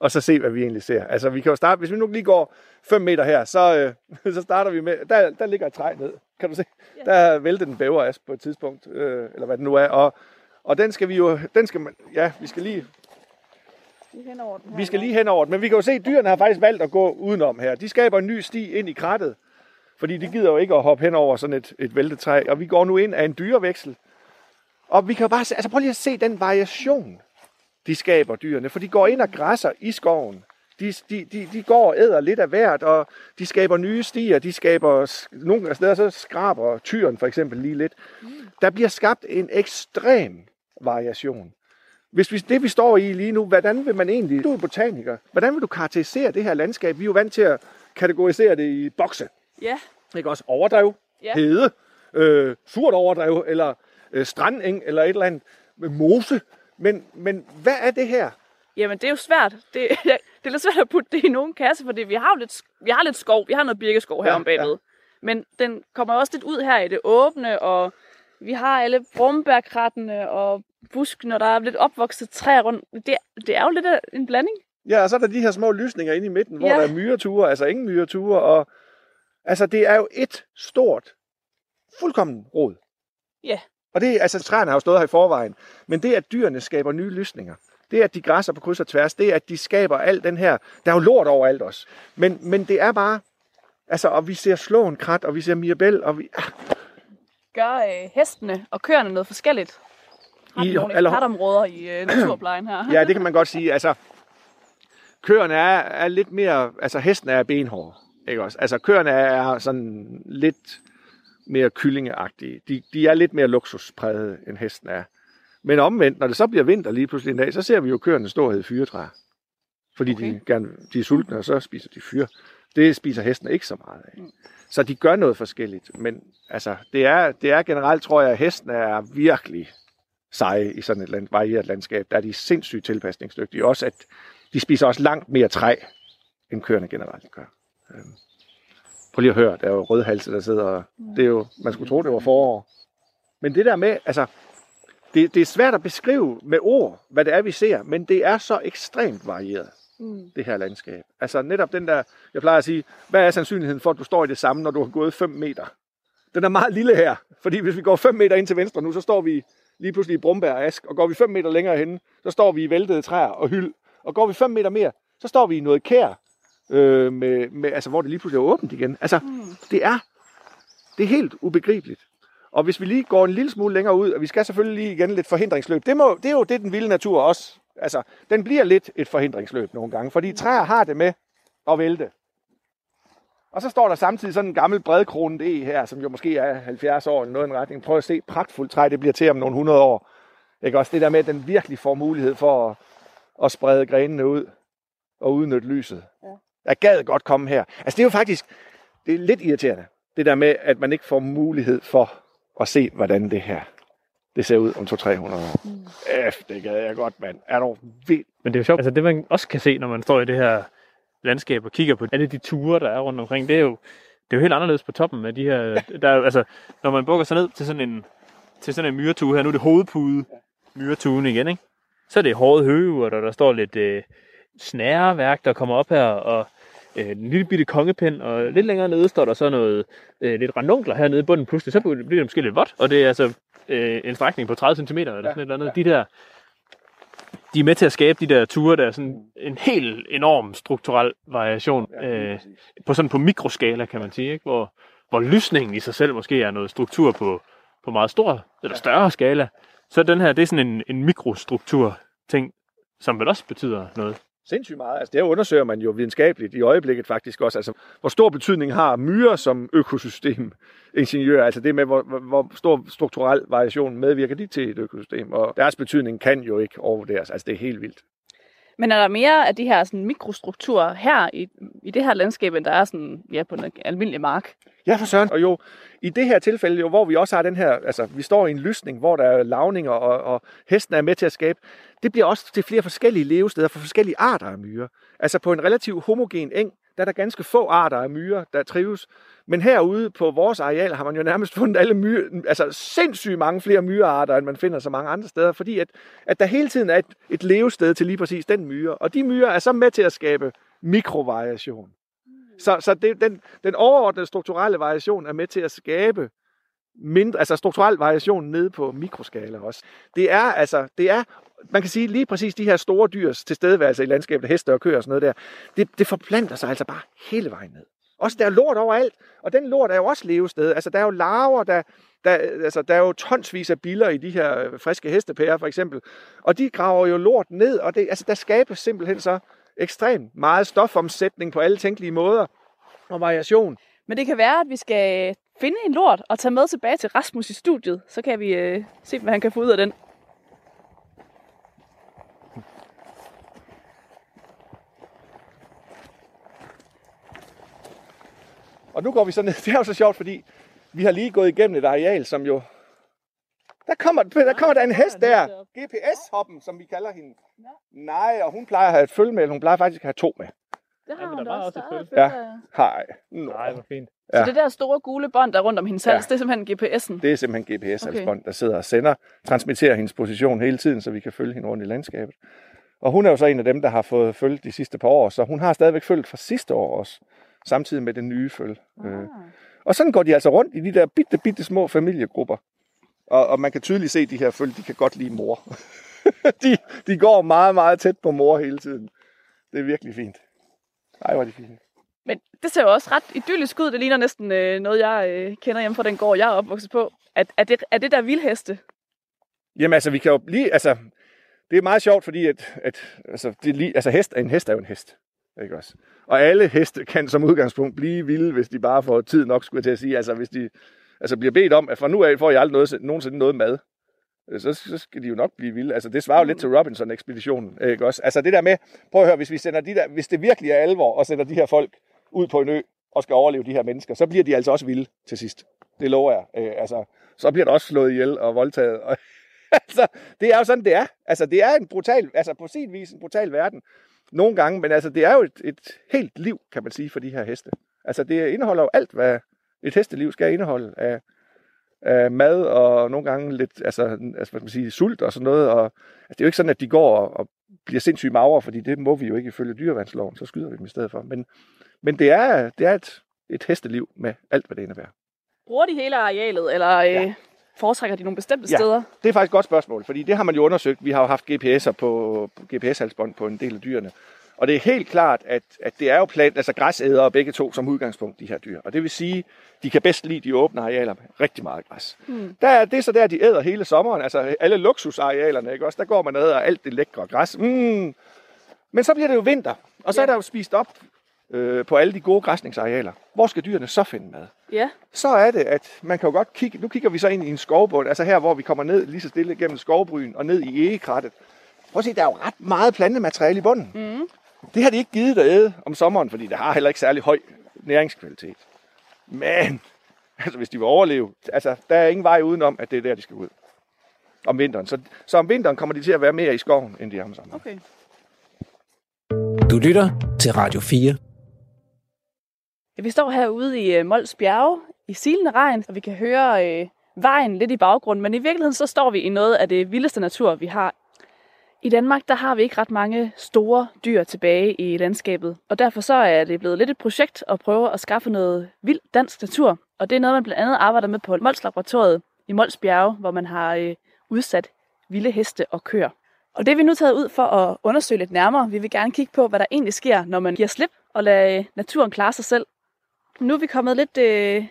og så se, hvad vi egentlig ser. Altså, vi kan jo starte, hvis vi nu lige går 5 meter her, så, øh, så starter vi med, der, der ligger et træ ned. Kan du se? Ja. Der vælter den bæveras på et tidspunkt, øh, eller hvad det nu er. Og, og den skal vi jo, den skal man, ja, vi skal Lige hen over den her vi skal lige hen over den. Men vi kan jo se, at dyrene har faktisk valgt at gå udenom her. De skaber en ny sti ind i krattet, fordi de gider jo ikke at hoppe hen over sådan et, et væltet træ. Og vi går nu ind af en dyreveksel. Og vi kan bare se, altså prøv lige at se den variation de skaber dyrene, for de går ind og græsser i skoven. De, de, de, de går og æder lidt af hvert, og de skaber nye stier, de skaber, nogle steder så skraber tyren for eksempel lige lidt. Der bliver skabt en ekstrem variation. Hvis vi, det vi står i lige nu, hvordan vil man egentlig, du er botaniker, hvordan vil du karakterisere det her landskab? Vi er jo vant til at kategorisere det i bokse. Ja, Ikke også overdrev, Ja. hede, øh, surt overdrev, eller øh, strandeng, eller et eller andet med mose. Men, men hvad er det her? Jamen, det er jo svært. Det, det er lidt svært at putte det i nogen kasse, fordi vi har jo lidt, vi har lidt skov. Vi har noget birkeskov her Ja, om bagved. Men den kommer også lidt ud her i det åbne, og vi har alle brumbærkrattene og buskene, og der er lidt opvokset træer rundt. Det, det er jo lidt en blanding. Ja, og så er der de her små lysninger inde i midten, hvor Ja. der er myreture, altså ingen myreture. Og, altså, det er jo et stort, fuldkommen rod. Ja. Og det, altså, træerne har jo stået her i forvejen. Men det, at dyrene skaber nye lysninger, det, at de græsser på kryds og tværs, det, at de skaber al den her... Der er jo lort overalt også. Men, men det er bare... Altså, og vi ser slåen krat, og vi ser mirabel, og vi... Ah, Gør øh, hestene og køerne noget forskelligt? I- nogle ekspertområder i øh, naturplejen her? Ja, det kan man godt sige. Altså, køerne er, er lidt mere... Altså, hesten er benhård, ikke også? Altså, køerne er sådan lidt mere kyllingeagtige. De, de er lidt mere luksuspræget, end hesten er. Men omvendt, når det så bliver vinter lige pludselig en dag, så ser vi jo køerne stå og fyretræer. Fordi okay. de, gerne, de er sultne, og så spiser de fyr. Det spiser hesten ikke så meget af. Så de gør noget forskelligt. Men altså, det er, det er generelt, tror jeg, at hesten er virkelig seje i sådan et land, varieret landskab. Der er de sindssygt tilpasningsdygtige. Også at de spiser også langt mere træ, end køerne generelt gør. Øhm. Prøv lige at høre, der er jo rødhalse, der sidder og det er jo, man skulle tro, det var forår. Men det der med, altså, det, det er svært at beskrive med ord, hvad det er, vi ser, men det er så ekstremt varieret, Mm. det her landskab. Altså netop den der, jeg plejer at sige, hvad er sandsynligheden for, at du står i det samme, når du har gået 5 meter? Den er meget lille her, fordi hvis vi går 5 meter ind til venstre nu, så står vi lige pludselig i brumbær og ask, og går vi 5 meter længere hen, så står vi i væltede træer og hyld, og går vi 5 meter mere, så står vi i noget kær, øh, med, med, altså, hvor det lige pludselig er åbent igen. Altså, Mm. det er, det er helt ubegribeligt. Og hvis vi lige går en lille smule længere ud, og vi skal selvfølgelig lige igen lidt forhindringsløb, det, må, det er jo det, den vilde natur også. Altså, den bliver lidt et forhindringsløb nogle gange, fordi træer har det med at vælte. Og så står der samtidig sådan en gammel bredkronet e her, som jo måske er 70 år eller noget i en retning. Prøv at se, pragtfuldt træ, det bliver til om nogle 100 år. Ikke også det der med, at den virkelig får mulighed for at, at sprede grenene ud og udnytte lyset. Ja. Jeg gad godt komme her. Altså det er jo faktisk, det er lidt irriterende, det der med, at man ikke får mulighed for at se, hvordan det her det ser ud om 200-300 år. Mm. F, det gad jeg godt, mand. Er du vildt? Men det er jo sjovt. Altså det, man også kan se, når man står i det her landskab og kigger på alle de ture, der er rundt omkring, det er jo, det er jo helt anderledes på toppen af de her... Der, er altså, når man bukker sig ned til sådan en, til sådan en myretue her, nu er det hovedpude myretuen igen, ikke? Så er det hårde høgeurt, og der står lidt øh, snæreværk, der kommer op her, og øh, en lille bitte kongepind, og lidt længere nede står der så noget øh, lidt ranunkler hernede i bunden pludselig, så bliver det måske lidt vådt, og det er altså øh, en strækning på 30 cm eller sådan et eller andet. De der de er med til at skabe de der ture, der er sådan en helt enorm strukturel variation øh, på sådan på mikroskala, kan man sige, ikke? Hvor, hvor lysningen i sig selv måske er noget struktur på, på meget stor eller større skala. Så den her, det er sådan en, en mikrostruktur ting, som vel også betyder noget. Sindssygt meget. Altså, det undersøger man jo videnskabeligt i øjeblikket faktisk også. Altså, hvor stor betydning har myrer som økosystemingeniør? Altså det med, hvor, hvor- hvor stor strukturel variation medvirker de til et økosystem? Og deres betydning kan jo ikke overvurderes. Altså det er helt vildt. Men er der mere af de her sådan, mikrostrukturer her i, i det her landskab, end der er sådan, ja, på en almindelig mark? Ja, for søren. Og jo, i det her tilfælde, jo, hvor vi også har den her, altså vi står i en lysning, hvor der er lavninger, og, og hesten er med til at skabe, det bliver også til flere forskellige levesteder for forskellige arter af myrer. Altså på en relativt homogen eng, der er der ganske få arter af myrer, der trives. Men herude på vores areal har man jo nærmest fundet alle myre, altså sindssygt mange flere myrearter, end man finder så mange andre steder, fordi at, at der hele tiden er et, et levested til lige præcis den myre. Og de myrer er så med til at skabe mikrovariation. Så, så det, den, den overordnede strukturelle variation er med til at skabe mindre, altså strukturel variation nede på mikroskala også. Det er altså, det er, man kan sige lige præcis de her store dyrs tilstedeværelse i landskabet, heste og køer og sådan noget der, det, det forplanter sig altså bare hele vejen ned. Også der er lort overalt, og den lort er jo også levested. Altså, der er jo larver, der, der, altså, der er jo tonsvis af biller i de her øh, friske hestepærer, for eksempel. Og de graver jo lort ned, og det, altså, der skabes simpelthen så ekstremt meget stofomsætning på alle tænkelige måder og variation. Men det kan være, at vi skal finde en lort og tage med tilbage til Rasmus i studiet. Så kan vi øh, se, hvad han kan få ud af den. Og nu går vi så ned. Det er jo så sjovt, fordi vi har lige gået igennem et areal, som jo... Der kommer, der kommer der en hest der. GPS-hoppen, som vi kalder hende. Nej, og hun plejer at have et følge med. Hun plejer faktisk at have to med. Det har hun der da også. også Der er et et Ja. Hej. Nå. Nej, hvor fint. Så Ja. det der store gule bånd, der er rundt om hendes hals, Ja. det er simpelthen GPS'en. Det er simpelthen GPS-halsbånd, der sidder og sender, transmitterer hendes position hele tiden, så vi kan følge hende rundt i landskabet. Og hun er jo så en af dem, der har fået følge de sidste par år, så hun har stadigvæk følgt fra sidste år også, samtidig med den nye følge. Ah. Øh. Og sådan går de altså rundt i de der bitte, bitte små familiegrupper. Og, og man kan tydeligt se, at de her følge, de kan godt lide mor. de, de går meget, meget tæt på mor hele tiden. Det er virkelig fint. Ej, hvor er det fint. Men det ser jo også ret idyllisk ud. Det ligner næsten øh, noget, jeg øh, kender hjemme fra den gård, jeg er opvokset på. Er, er, det, er det der vildheste? Jamen altså, vi kan jo lige, altså, det er meget sjovt, fordi at, at altså, det lige, altså hest, en hest er jo en hest. Ikke også? Og alle heste kan som udgangspunkt blive vilde, hvis de bare får tid nok, skulle jeg til at sige. Altså hvis de altså, bliver bedt om, at fra nu af får I aldrig noget, nogensinde noget mad, øh, så, så skal de jo nok blive vilde. Altså det svarer jo lidt til Robinson-ekspeditionen. Ikke også? Altså det der med, prøv at høre, hvis vi sender de der, hvis det virkelig er alvor, og sender de her folk ud på en ø, og skal overleve de her mennesker, så bliver de altså også vilde til sidst. Det lover jeg. Øh, altså, så bliver der også slået ihjel og voldtaget. Og, altså, det er jo sådan, det er. Altså, det er en brutal, altså på sin vis en brutal verden. Nogle gange, men altså, det er jo et, et helt liv, kan man sige, for de her heste. Altså, det indeholder jo alt, hvad et hesteliv skal indeholde af, af mad og nogle gange lidt, altså, altså hvad skal man sige, sult og sådan noget. Og, altså, det er jo ikke sådan, at de går og, og bliver sindssygt magre, fordi det må vi jo ikke ifølge dyrevandsloven, så skyder vi dem i stedet for. Men, men det er, det er et, et hesteliv med alt, hvad det indebærer. Bruger de hele arealet, eller øh, Ja. foretrækker de nogle bestemte Ja. steder? Det er faktisk et godt spørgsmål, fordi det har man jo undersøgt. Vi har jo haft GPS'er på GPS-halsbånd på en del af dyrene. Og det er helt klart, at, at det er jo plant, altså græsædere begge to som udgangspunkt, de her dyr. Og det vil sige, de kan bedst lide de åbne arealer med rigtig meget græs. Hmm. Der er det er så der, de æder hele sommeren, altså alle luksusarealerne, ikke også? Der går man og æder alt det lækre græs. Mm. Men så bliver det jo vinter, og så Ja. er der jo spist op øh, på alle de gode græsningsarealer. Hvor skal dyrene så finde mad? Ja. så er det, at man kan jo godt kigge, nu kigger vi så ind i en skovbund, altså her, hvor vi kommer ned lige så stille gennem skovbryn og ned i egekrattet. Prøv at se, der er jo ret meget plantemateriale i bunden. Mm. Det har de ikke givet at æde om sommeren, fordi det har heller ikke særlig høj næringskvalitet. Men, altså hvis de vil overleve, altså der er ingen vej udenom, at det er der, de skal ud. Om vinteren. Så, så om vinteren kommer de til at være mere i skoven, end de er om sommeren. Okay. Du lytter til Radio 4. Ja, vi står herude i øh, Mols Bjerge i silende regn, og vi kan høre øh, vejen lidt i baggrunden, men i virkeligheden så står vi i noget af det vildeste natur, vi har. I Danmark der har vi ikke ret mange store dyr tilbage i landskabet, og derfor så er det blevet lidt et projekt at prøve at skaffe noget vild dansk natur, og det er noget, man blandt andet arbejder med på Mols Laboratoriet i Mols Bjerge, hvor man har øh, udsat vilde heste og køer. Og det er vi nu taget ud for at undersøge lidt nærmere. Vi vil gerne kigge på, hvad der egentlig sker, når man giver slip og lader øh, naturen klare sig selv. Nu er vi kommet lidt øh,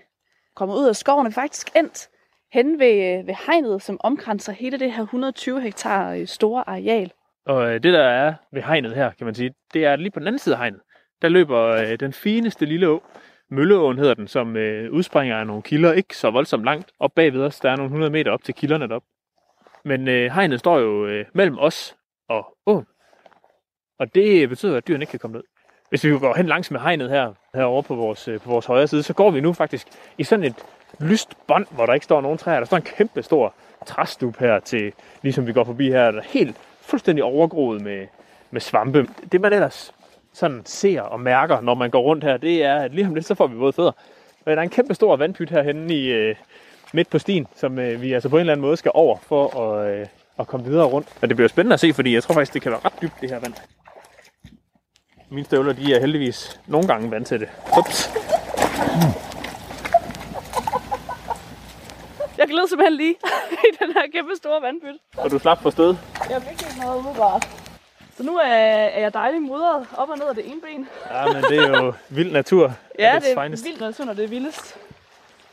kommet ud af skoven og faktisk endt hen ved, øh, ved hegnet, som omkranser hele det her 120 hektar øh, store areal. Og øh, det, der er ved hegnet her, kan man sige, det er lige på den anden side af hegnet. Der løber øh, den fineste lille å, Mølleåen hedder den, som øh, udspringer af nogle kilder, ikke så voldsomt langt op bagved os. Der er nogle 100 meter op til kilderne derop. Men øh, hegnet står jo øh, mellem os og åen. Og det betyder, at dyrene ikke kan komme ned. Hvis vi går hen langs med hegnet her, herovre på vores, øh, på vores højre side, så går vi nu faktisk i sådan et lyst bånd, hvor der ikke står nogen træer. Der står en kæmpe stor træstup her til, ligesom vi går forbi her, der er helt fuldstændig overgroet med, med svampe. Det man ellers sådan ser og mærker, når man går rundt her, det er, at lige om lidt, så får vi våde fødder. Men der er en kæmpe stor vandpyt herhenne i, øh, midt på stien, som øh, vi altså på en eller anden måde skal over for at, øh, at komme videre rundt. Og det bliver spændende at se, fordi jeg tror faktisk, det kan være ret dybt, det her vand. Mine støvler, de er heldigvis nogle gange vandtætte. Ups. Jeg gled simpelthen lige i den her kæmpe store vandpyt. Og du slap for stød. Jeg fik ikke noget udebart. Så nu er, er jeg dejlig mudret op og ned af det ene ben. Ja, men det er jo vild natur. Ja, its det er finest. vildt natur, når det er vildest.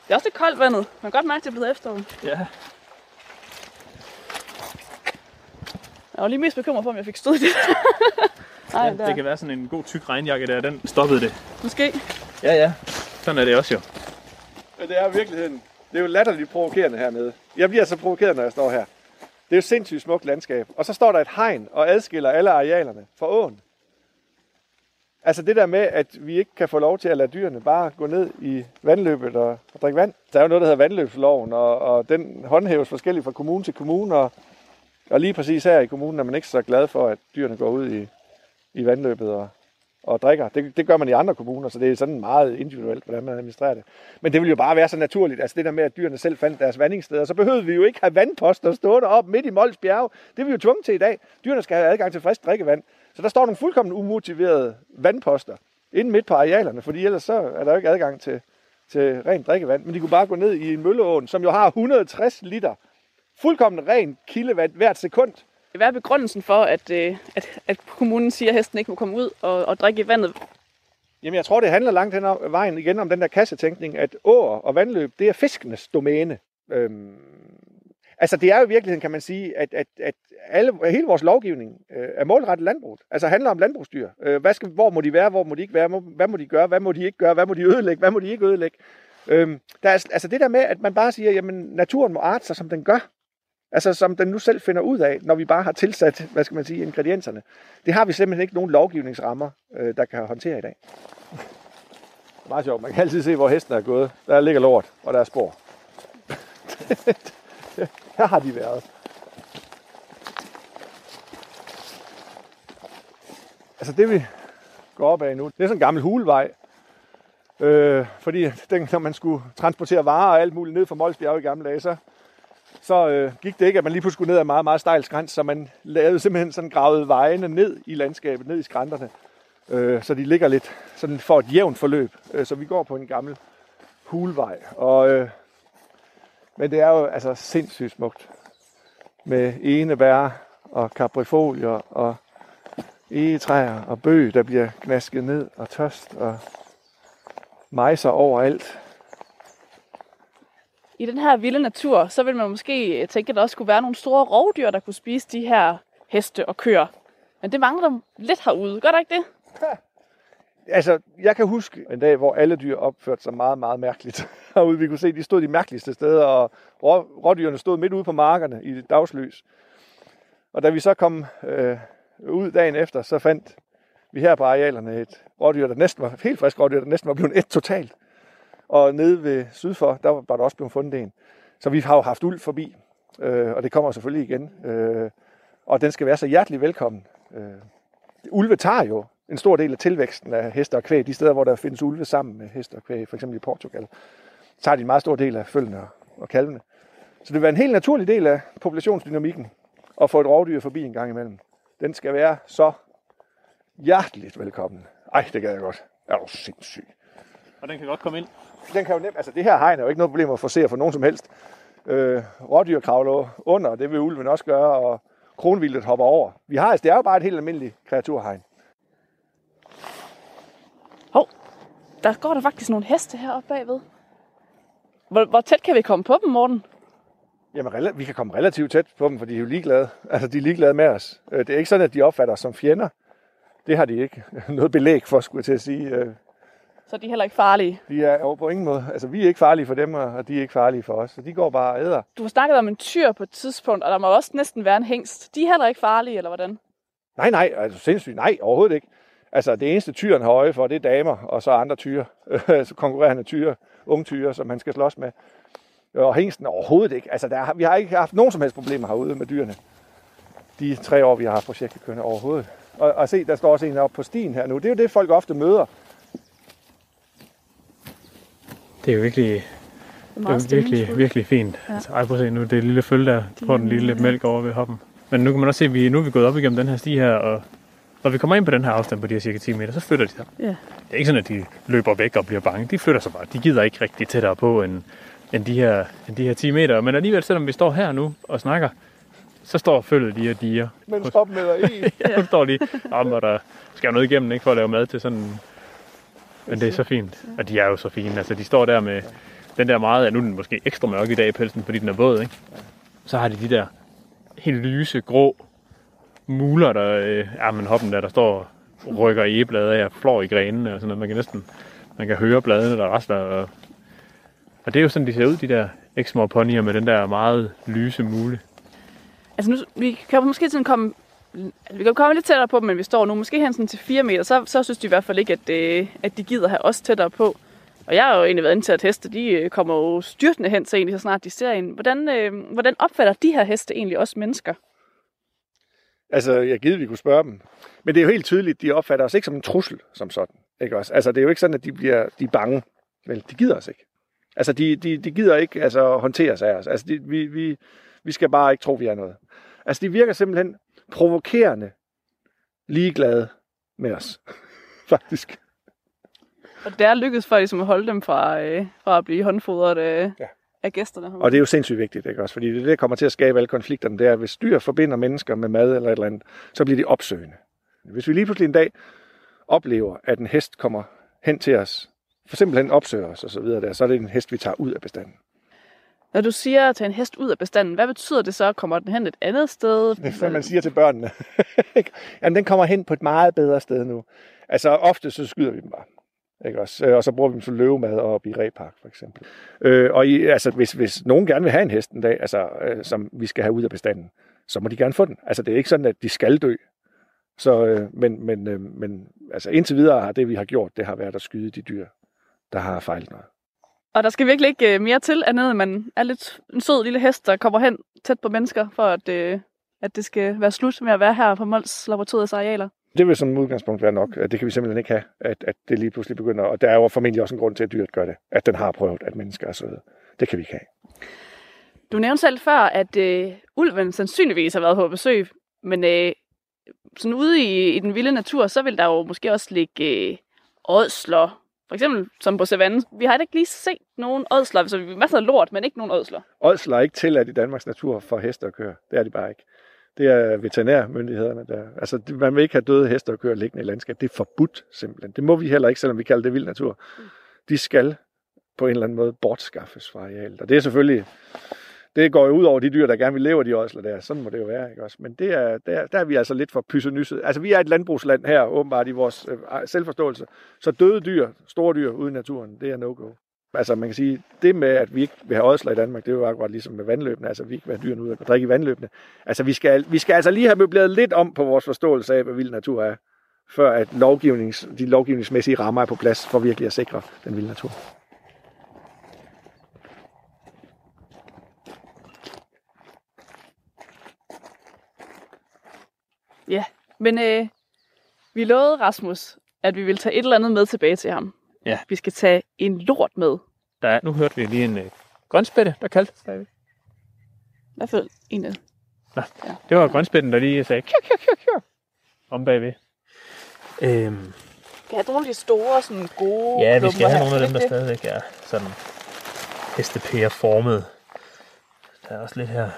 Det er også lidt koldt vandet. Man kan godt mærke, at det er blevet efterår. Ja. Jeg var lige mest bekymret for, om jeg fik stød i det. Nej, ja, der. det kan være sådan en god tyk regnjakke der, den stoppede det. Måske. Ja, ja. Sådan er det også jo. Men det er i virkeligheden, det er jo latterligt provokerende hernede. Jeg bliver så provokeret, når jeg står her. Det er jo sindssygt smukt landskab. Og så står der et hegn og adskiller alle arealerne fra åen. Altså det der med, at vi ikke kan få lov til at lade dyrene bare gå ned i vandløbet og, og drikke vand. Der er jo noget, der hedder vandløbsloven, og, og den håndhæves forskelligt fra kommune til kommune. Og, og lige præcis her i kommunen er man ikke så glad for, at dyrene går ud i, i vandløbet og, og drikker. Det, det gør man i andre kommuner, så det er sådan meget individuelt, hvordan man administrerer det. Men det ville jo bare være så naturligt, altså det der med, at dyrene selv fandt deres vandingssteder, så behøvede vi jo ikke have vandposter stående op midt i Mols bjerge. Det er vi jo tvunget til i dag. Dyrene skal have adgang til frisk drikkevand. Så der står nogle fuldkommen umotiverede vandposter inde midt på arealerne, fordi ellers så er der jo ikke adgang til, til rent drikkevand. Men de kunne bare gå ned i en mølleåen, som jo har 160 liter fuldkommen rent kildevand hvert sekund. Hvad er begrundelsen for, at, øh, at, at kommunen siger, at hesten ikke må komme ud og, og drikke i vandet? Jamen, jeg tror, det handler langt hen ad vejen igen om den der kassetænkning, at åer og vandløb, det er fiskenes domæne. Øhm, altså, det er jo i virkeligheden, kan man sige, at, at, at alle, hele vores lovgivning øh, er målrettet landbruget. Altså handler om landbrugsdyr. Øh, hvad skal, hvor må de være, hvor må de ikke være, må, hvad må de gøre, hvad må de ikke gøre, hvad må de ødelægge, hvad må de ikke ødelægge. Øhm, der er, altså det der med, at man bare siger, jamen naturen må arte sig, som den gør. Altså som den nu selv finder ud af, når vi bare har tilsat, hvad skal man sige, ingredienserne. Det har vi simpelthen ikke nogen lovgivningsrammer, øh, der kan håndtere i dag. Det er Meget sjovt. Man kan altid se, hvor hesten er gået. Der ligger lort, og der er spor. Her har de været. Altså det vi går op af nu, det er sådan en gammel hulvej. Øh, fordi den, når man skulle transportere varer og alt muligt ned fra Molsbjerg i gamle dage, så, så øh, gik det ikke, at man lige pludselig skulle ned ad en meget, meget stejl skrænt, så man lavede simpelthen sådan gravet vejene ned i landskabet, ned i skrænterne, øh, så de ligger lidt sådan for et jævnt forløb. Øh, så vi går på en gammel hulvej. Og, øh, men det er jo altså sindssygt smukt med enebær og kaprifolier og egetræer og bøg, der bliver knasket ned og tørst og mejser overalt. I den her vilde natur, så vil man måske tænke, at der også skulle være nogle store rovdyr, der kunne spise de her heste og køer. Men det mangler lidt herude. Gør der ikke det? Altså, jeg kan huske en dag, hvor alle dyr opførte sig meget, meget mærkeligt herude. Vi kunne se, de stod de mærkeligste steder, og rå- rådyrene stod midt ude på markerne i det dagslys. Og da vi så kom øh, ud dagen efter, så fandt vi her på arealerne et rådyr, der næsten var helt frisk rådyr, der næsten var blevet et totalt. Og nede ved syd for, der var der også blevet fundet en. Så vi har jo haft ulv forbi, øh, og det kommer selvfølgelig igen. Øh, og den skal være så hjertelig velkommen. Øh, ulve tager jo en stor del af tilvæksten af heste og kvæg, de steder, hvor der findes ulve sammen med heste og kvæg, f.eks. i Portugal, tager de en meget stor del af følgene og- og kalvene. Så det vil være en helt naturlig del af populationsdynamikken at få et rovdyr forbi en gang imellem. Den skal være så hjerteligt velkommen. Ej, det gad jeg godt. Er du sindssyg. Og den kan godt komme ind. Den kan jo nemt, altså det her hegn er jo ikke noget problem at forsere for nogen som helst. Øh, rådyr kravler under, og det vil ulven også gøre, og kronvildet hopper over. Vi har, altså, det er jo bare et helt almindeligt kreaturhegn. Hov, der går der faktisk nogle heste heroppe bagved. Hvor, hvor tæt kan vi komme på dem, Morten? Jamen, vi kan komme relativt tæt på dem, for de er jo ligeglade. Altså, de er ligeglade med os. Øh, Det er ikke sådan, at de opfatter os som fjender. Det har de ikke noget belæg for, skulle jeg til at sige. Så de er heller ikke farlige. De er jo på ingen måde. Altså, vi er ikke farlige for dem, og de er ikke farlige for os. Så de går bare og æder. Du har snakket om en tyr på et tidspunkt, og der må også næsten være en hængst. De er heller ikke farlige, eller hvordan? Nej, nej, altså sindssygt. Nej, overhovedet ikke. Altså, det eneste tyren har øje for, det er damer, og så andre tyre. så konkurrerende tyre, unge tyre, som man skal slås med. Og hængsten overhovedet ikke. Altså, der, vi har ikke haft nogen som helst problemer herude med dyrene. De tre år, vi har haft projektet kørende overhovedet. Og, og se, der står også en oppe på stien her nu. Det er jo det, folk ofte møder. Det er jo virkelig, Det er det er virkelig, virkelig fint. Ja. Altså, ej, prøv at se nu, det er lille følge der. Får den lige lidt mælk over ved hoppen. Men nu kan man også se, at vi, nu er vi gået op igennem den her sti her, og når vi kommer ind på den her afstand på de her cirka 10 meter, så flytter de sig. Ja. Det er ikke sådan, at de løber væk og bliver bange. De flytter sig bare. De gider ikke rigtig tættere på end, end, de, her, end de her 10 meter. Men alligevel, selvom vi står her nu og snakker, så står følget lige og diger. Men stop med dig i. Ja, så står de om, og der skal jo noget igennem, ikke, for at lave mad til sådan... Men det er så fint. Og de er jo så fine. Altså, de står der med den der meget... Nu er den måske ekstra mørk i dag i pelsen, fordi den er våd, ikke? Så har de de der helt lyse, grå muler, der... Øh, ja, men hoppen der, der står og rykker egeblade af og flår i grenene og sådan noget. Man kan næsten... Man kan høre bladene, der rasler. Og, og det er jo sådan, de ser ud, de der Exmoor ponyer med den der meget lyse mule. Altså nu, vi kan måske sådan komme, vi kan komme lidt tættere på dem, men vi står nu måske hen sådan til 4 meter, så, så synes de i hvert fald ikke, at, øh, at de gider have os tættere på. Og jeg har jo egentlig været inde til at heste, de øh, kommer jo styrtende hen til egentlig, så snart de ser en. Hvordan, øh, hvordan opfatter de her heste egentlig også mennesker? Altså, jeg givet, vi kunne spørge dem. Men det er jo helt tydeligt, de opfatter os ikke som en trussel, som sådan. Ikke også? Altså, det er jo ikke sådan, at de bliver de er bange. Vel, de gider os ikke. Altså, de, de, de gider ikke altså, håndtere sig af os. Altså, de, vi, vi, vi skal bare ikke tro, vi er noget. Altså, de virker simpelthen provokerende ligeglade med os. Faktisk. Og det er lykkedes for ligesom at holde dem fra, øh, fra at blive håndfodret øh, ja. af gæsterne. Og det er jo sindssygt vigtigt, ikke også? Fordi det, der kommer til at skabe alle konflikterne, det er, at hvis dyr forbinder mennesker med mad eller et eller andet, så bliver de opsøgende. Hvis vi lige pludselig en dag oplever, at en hest kommer hen til os, for simpelthen opsøger os og så videre der, så er det en hest, vi tager ud af bestanden. Når du siger at tage en hest ud af bestanden, hvad betyder det så? Kommer den hen et andet sted? Det er, hvad man siger til børnene. Jamen, den kommer hen på et meget bedre sted nu. Altså, ofte så skyder vi dem bare. Ikke også? Øh, og så bruger vi dem som løvemad op i Repark, for eksempel. Øh, og i, altså, hvis, hvis nogen gerne vil have en hest en dag, altså, øh, som vi skal have ud af bestanden, så må de gerne få den. Altså, det er ikke sådan, at de skal dø. Så, øh, men, men, øh, men altså, indtil videre har det, vi har gjort, det har været at skyde de dyr, der har fejlet noget. Og der skal virkelig ikke mere til, andet at man er lidt en sød lille hest, der kommer hen tæt på mennesker, for at, øh, at det skal være slut med at være her på Mols Laboratoriets arealer. Det vil som udgangspunkt være nok. Det kan vi simpelthen ikke have, at, at det lige pludselig begynder. Og der er jo formentlig også en grund til, at dyret gør det. At den har prøvet, at mennesker er søde. Det kan vi ikke have. Du nævnte selv før, at øh, ulven sandsynligvis har været på besøg. Men øh, sådan ude i, i den vilde natur, så vil der jo måske også ligge øh, ådsler. For eksempel som på savannen. Vi har ikke lige set nogen ådsler. Så vi har masser af lort, men ikke nogen ådsler. Ådsler er ikke tilladt i Danmarks natur for heste at køre. Det er de bare ikke. Det er veterinærmyndighederne, der... Altså, man vil ikke have døde heste at køre liggende i landskab. Det er forbudt, simpelthen. Det må vi heller ikke, selvom vi kalder det vild natur. De skal på en eller anden måde bortskaffes fra arealet. Og det er selvfølgelig... Det går jo ud over de dyr, der gerne vil leve af de ådsler der. Sådan må det jo være, ikke også? Men det er, der, der er vi altså lidt for pyssenysset. Altså, vi er et landbrugsland her, åbenbart i vores øh, selvforståelse. Så døde dyr, store dyr ude i naturen, det er no-go. Altså man kan sige, det med, at vi ikke vil have ådsler i Danmark, det er jo akkurat ligesom med vandløbene. Altså vi ikke vil have dyrene ud og drikke i vandløbene. Altså vi skal, vi skal altså lige have møbleret lidt om på vores forståelse af, hvad vild natur er, før at lovgivnings, de lovgivningsmæssige rammer er på plads for virkelig at sikre den vilde natur. Ja, men øh, vi lovede Rasmus, at vi vil tage et eller andet med tilbage til ham. Ja. Vi skal tage en lort med. Der er, nu hørte vi lige en øh, grønspætte, der kaldte sig. I hvert fald en af. Nå, ja. det var grønspætten, der lige sagde kjør, kjør, kjør, kjør, om bagved. Øhm, Kan jeg have nogle af de store, sådan gode ja, vi skal have nogle af dem, der stadigvæk er sådan hestepære-formet. Der er også lidt her.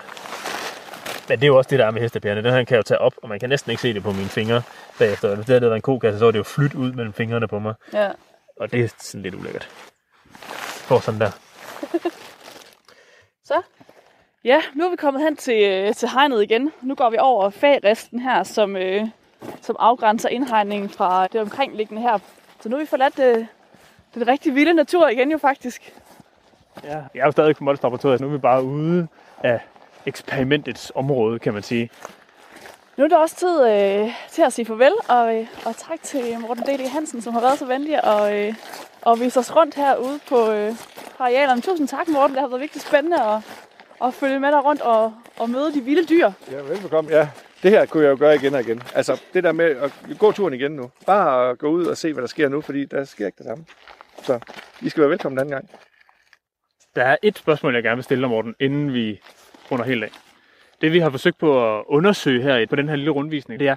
Men det er jo også det, der er med hestepærerne. Den her kan jeg jo tage op, og man kan næsten ikke se det på mine fingre bagefter. Hvis det havde været en kokasse, så var det jo flyt ud mellem fingrene på mig. Ja. Og det er sådan lidt ulækkert. For sådan der. Så. Ja, nu er vi kommet hen til, øh, til hegnet igen. Nu går vi over fagresten her, som, øh, som afgrænser indhegningen fra det omkringliggende her. Så nu har vi forladt øh, den rigtig vilde natur igen jo faktisk. Ja. Jeg er jo stadig på Mols Laboratoriet, så nu er vi bare ude af eksperimentets område, kan man sige. Nu er det også tid øh, til at sige farvel, og, øh, og tak til Morten D.D. Hansen, som har været så venlig at, øh, at vise os rundt herude på, øh, på arealerne. Tusind tak, Morten. Det har været virkelig spændende at, at følge med dig rundt og, og møde de vilde dyr. Ja, velbekomme. Ja, det her kunne jeg jo gøre igen og igen. Altså, det der med at gå turen igen nu. Bare at gå ud og se, hvad der sker nu, fordi der sker ikke det samme. Så I skal være velkommen den anden gang. Der er et spørgsmål, jeg gerne vil stille dig, Morten, inden vi runder helt af. Det vi har forsøgt på at undersøge her på den her lille rundvisning, det er,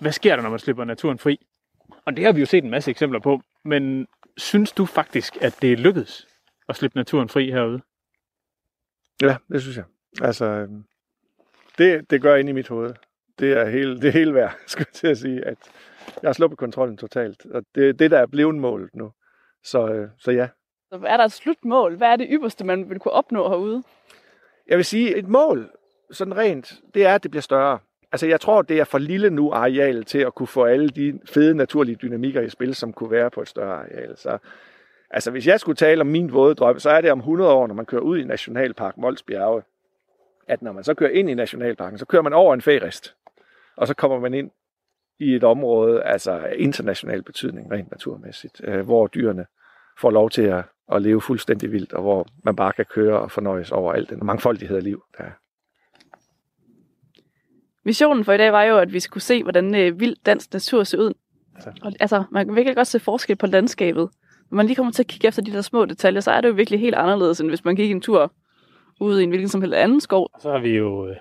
hvad sker der, når man slipper naturen fri? Og det har vi jo set en masse eksempler på, men synes du faktisk, at det er lykkedes at slippe naturen fri herude? Ja, det synes jeg. Altså, øhm, det, det gør ind i mit hoved. Det er hele, det er hele værd, skal jeg til at sige, at jeg har sluppet kontrollen totalt. Og det er det, der er blevet målet nu. Så, øh, så ja. Så er der et slutmål? Hvad er det ypperste, man vil kunne opnå herude? Jeg vil sige, et mål, sådan rent, det er, at det bliver større. Altså, jeg tror, det er for lille nu areal til at kunne få alle de fede naturlige dynamikker i spil, som kunne være på et større areal. Så, altså, hvis jeg skulle tale om min våde drøm, så er det om 100 år, når man kører ud i Nationalpark Molsbjerge, at når man så kører ind i Nationalparken, så kører man over en færist, og så kommer man ind i et område, altså international betydning, rent naturmæssigt, øh, hvor dyrene får lov til at, at leve fuldstændig vildt, og hvor man bare kan køre og fornøjes over alt den mangfoldighed af liv, der er. Missionen for i dag var jo, at vi skulle se, hvordan øh, vild dansk natur ser ud. Altså. Og, altså, man kan virkelig godt se forskel på landskabet. Når man lige kommer til at kigge efter de der små detaljer, så er det jo virkelig helt anderledes, end hvis man gik en tur ude i en hvilken som helst anden skov. Og så har vi jo øh,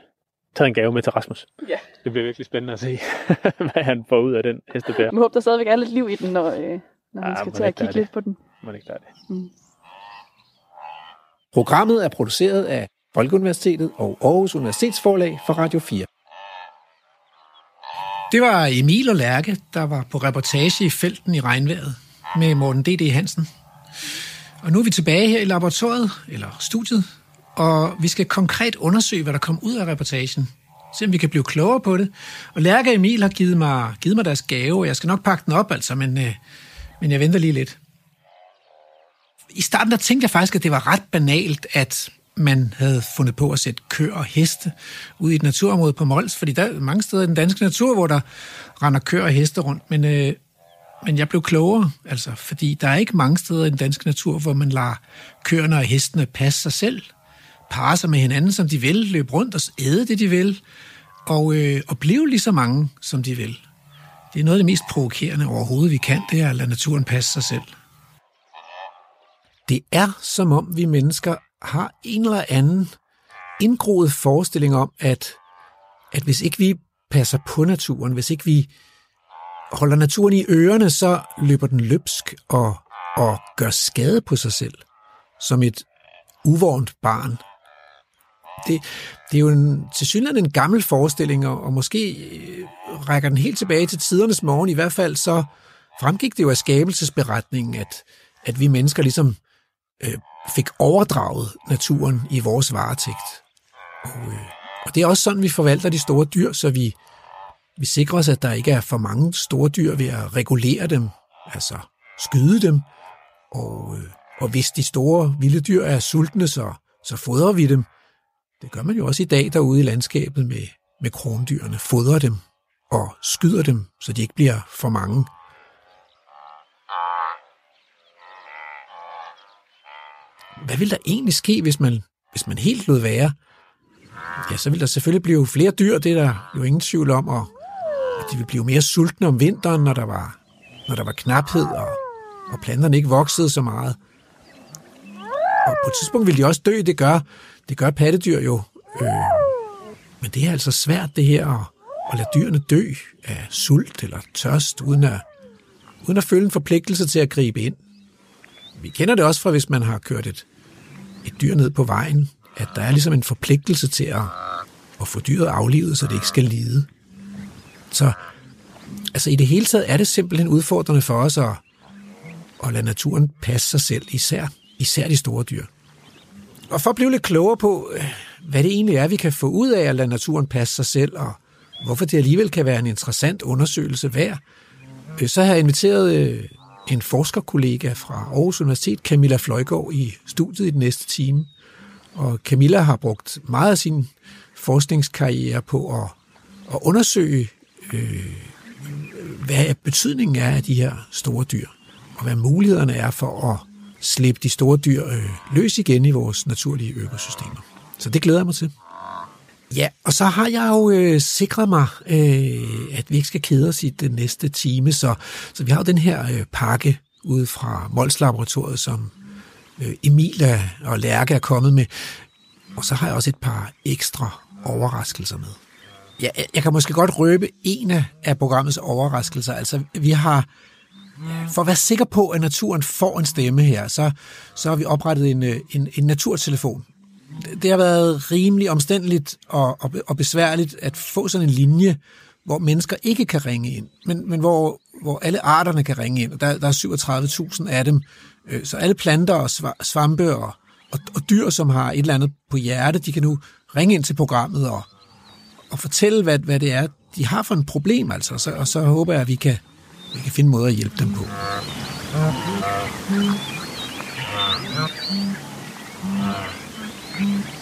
taget en gave med til Rasmus. Ja. Det bliver virkelig spændende at se, hvad han får ud af den hestebær. Jeg håber, der stadigvæk er lidt liv i den, når, øh, når han Ah, skal til at kigge lidt på den. Det ikke der er det. Programmet er produceret af Folkeuniversitetet og Aarhus Universitetsforlag for Radio 4. Det var Emil og Lærke, der var på reportage i felten i regnvejret med Morten D.D. Hansen. Og nu er vi tilbage her i laboratoriet, eller studiet, og vi skal konkret undersøge, hvad der kom ud af reportagen. Se om vi kan blive klogere på det. Og Lærke og Emil har givet mig, givet mig deres gave, og jeg skal nok pakke den op, altså, men, øh, men jeg venter lige lidt. I starten der tænkte jeg faktisk, at det var ret banalt, at man havde fundet på at sætte køer og heste ud i et naturområde på Mols, fordi der er mange steder i den danske natur, hvor der render køer og heste rundt, men, øh, men jeg blev klogere, altså, fordi der er ikke mange steder i den danske natur, hvor man lader køerne og hestene passe sig selv, parre sig med hinanden, som de vil, løbe rundt og æde det, de vil, og, øh, og blive lige så mange, som de vil. Det er noget af det mest provokerende overhovedet, vi kan, det er at lade naturen passe sig selv. Det er som om vi mennesker har en eller anden indgroet forestilling om, at, at hvis ikke vi passer på naturen, hvis ikke vi holder naturen i ørerne, så løber den løbsk og, og gør skade på sig selv, som et uvårent barn. Det, det er jo en, til synligheden en gammel forestilling, og, og måske øh, rækker den helt tilbage til tidernes morgen. I hvert fald så fremgik det jo af skabelsesberetningen, at, at vi mennesker ligesom øh, fik overdraget naturen i vores varetægt. Og, øh, og det er også sådan, vi forvalter de store dyr, så vi, vi sikrer os, at der ikke er for mange store dyr ved at regulere dem, altså skyde dem. Og, øh, og hvis de store vilde dyr er sultne, så, så fodrer vi dem. Det gør man jo også i dag derude i landskabet med, med krondyrene. Fodrer dem og skyder dem, så de ikke bliver for mange. Hvad vil der egentlig ske, hvis man, hvis man helt lod være? Ja, så vil der selvfølgelig blive flere dyr, det er der jo ingen tvivl om, og, og de vil blive mere sultne om vinteren, når der var, når der var knaphed, og, og planterne ikke voksede så meget. Og på et tidspunkt vil de også dø, det gør, det gør pattedyr jo. Øh, men det er altså svært det her at, at lade dyrene dø af sult eller tørst, uden at, uden at føle en forpligtelse til at gribe ind vi kender det også fra, hvis man har kørt et, et dyr ned på vejen, at der er ligesom en forpligtelse til at, at få dyret aflivet, så det ikke skal lide. Så altså i det hele taget er det simpelthen udfordrende for os at, at lade naturen passe sig selv, især, især de store dyr. Og for at blive lidt klogere på, øh, hvad det egentlig er, vi kan få ud af at lade naturen passe sig selv, og hvorfor det alligevel kan være en interessant undersøgelse værd, øh, så har jeg inviteret øh, en forskerkollega fra Aarhus Universitet, Camilla Fløjgaard, i studiet i den næste time. Og Camilla har brugt meget af sin forskningskarriere på at, at undersøge, øh, hvad betydningen er af de her store dyr, og hvad mulighederne er for at slippe de store dyr øh, løs igen i vores naturlige økosystemer. Så det glæder jeg mig til. Ja, og så har jeg jo øh, sikret mig, øh, at vi ikke skal kede os i den næste time, så, så vi har jo den her øh, pakke ude fra Mols Laboratoriet, som øh, Emilia og Lærke er kommet med. Og så har jeg også et par ekstra overraskelser med. Ja, jeg, kan måske godt røbe en af, programmets overraskelser. Altså, vi har, for at være sikker på, at naturen får en stemme her, så, så har vi oprettet en, øh, en, en naturtelefon det har været rimelig omstændeligt og, og, og besværligt at få sådan en linje, hvor mennesker ikke kan ringe ind, men, men hvor, hvor alle arterne kan ringe ind. Og der, der er 37.000 af dem. Øh, så alle planter og svampe og, og, og dyr, som har et eller andet på hjerte, de kan nu ringe ind til programmet og, og fortælle, hvad, hvad det er, de har for en problem. Altså. Og, så, og så håber jeg, at vi kan, vi kan finde måder at hjælpe dem på. Mm-hmm.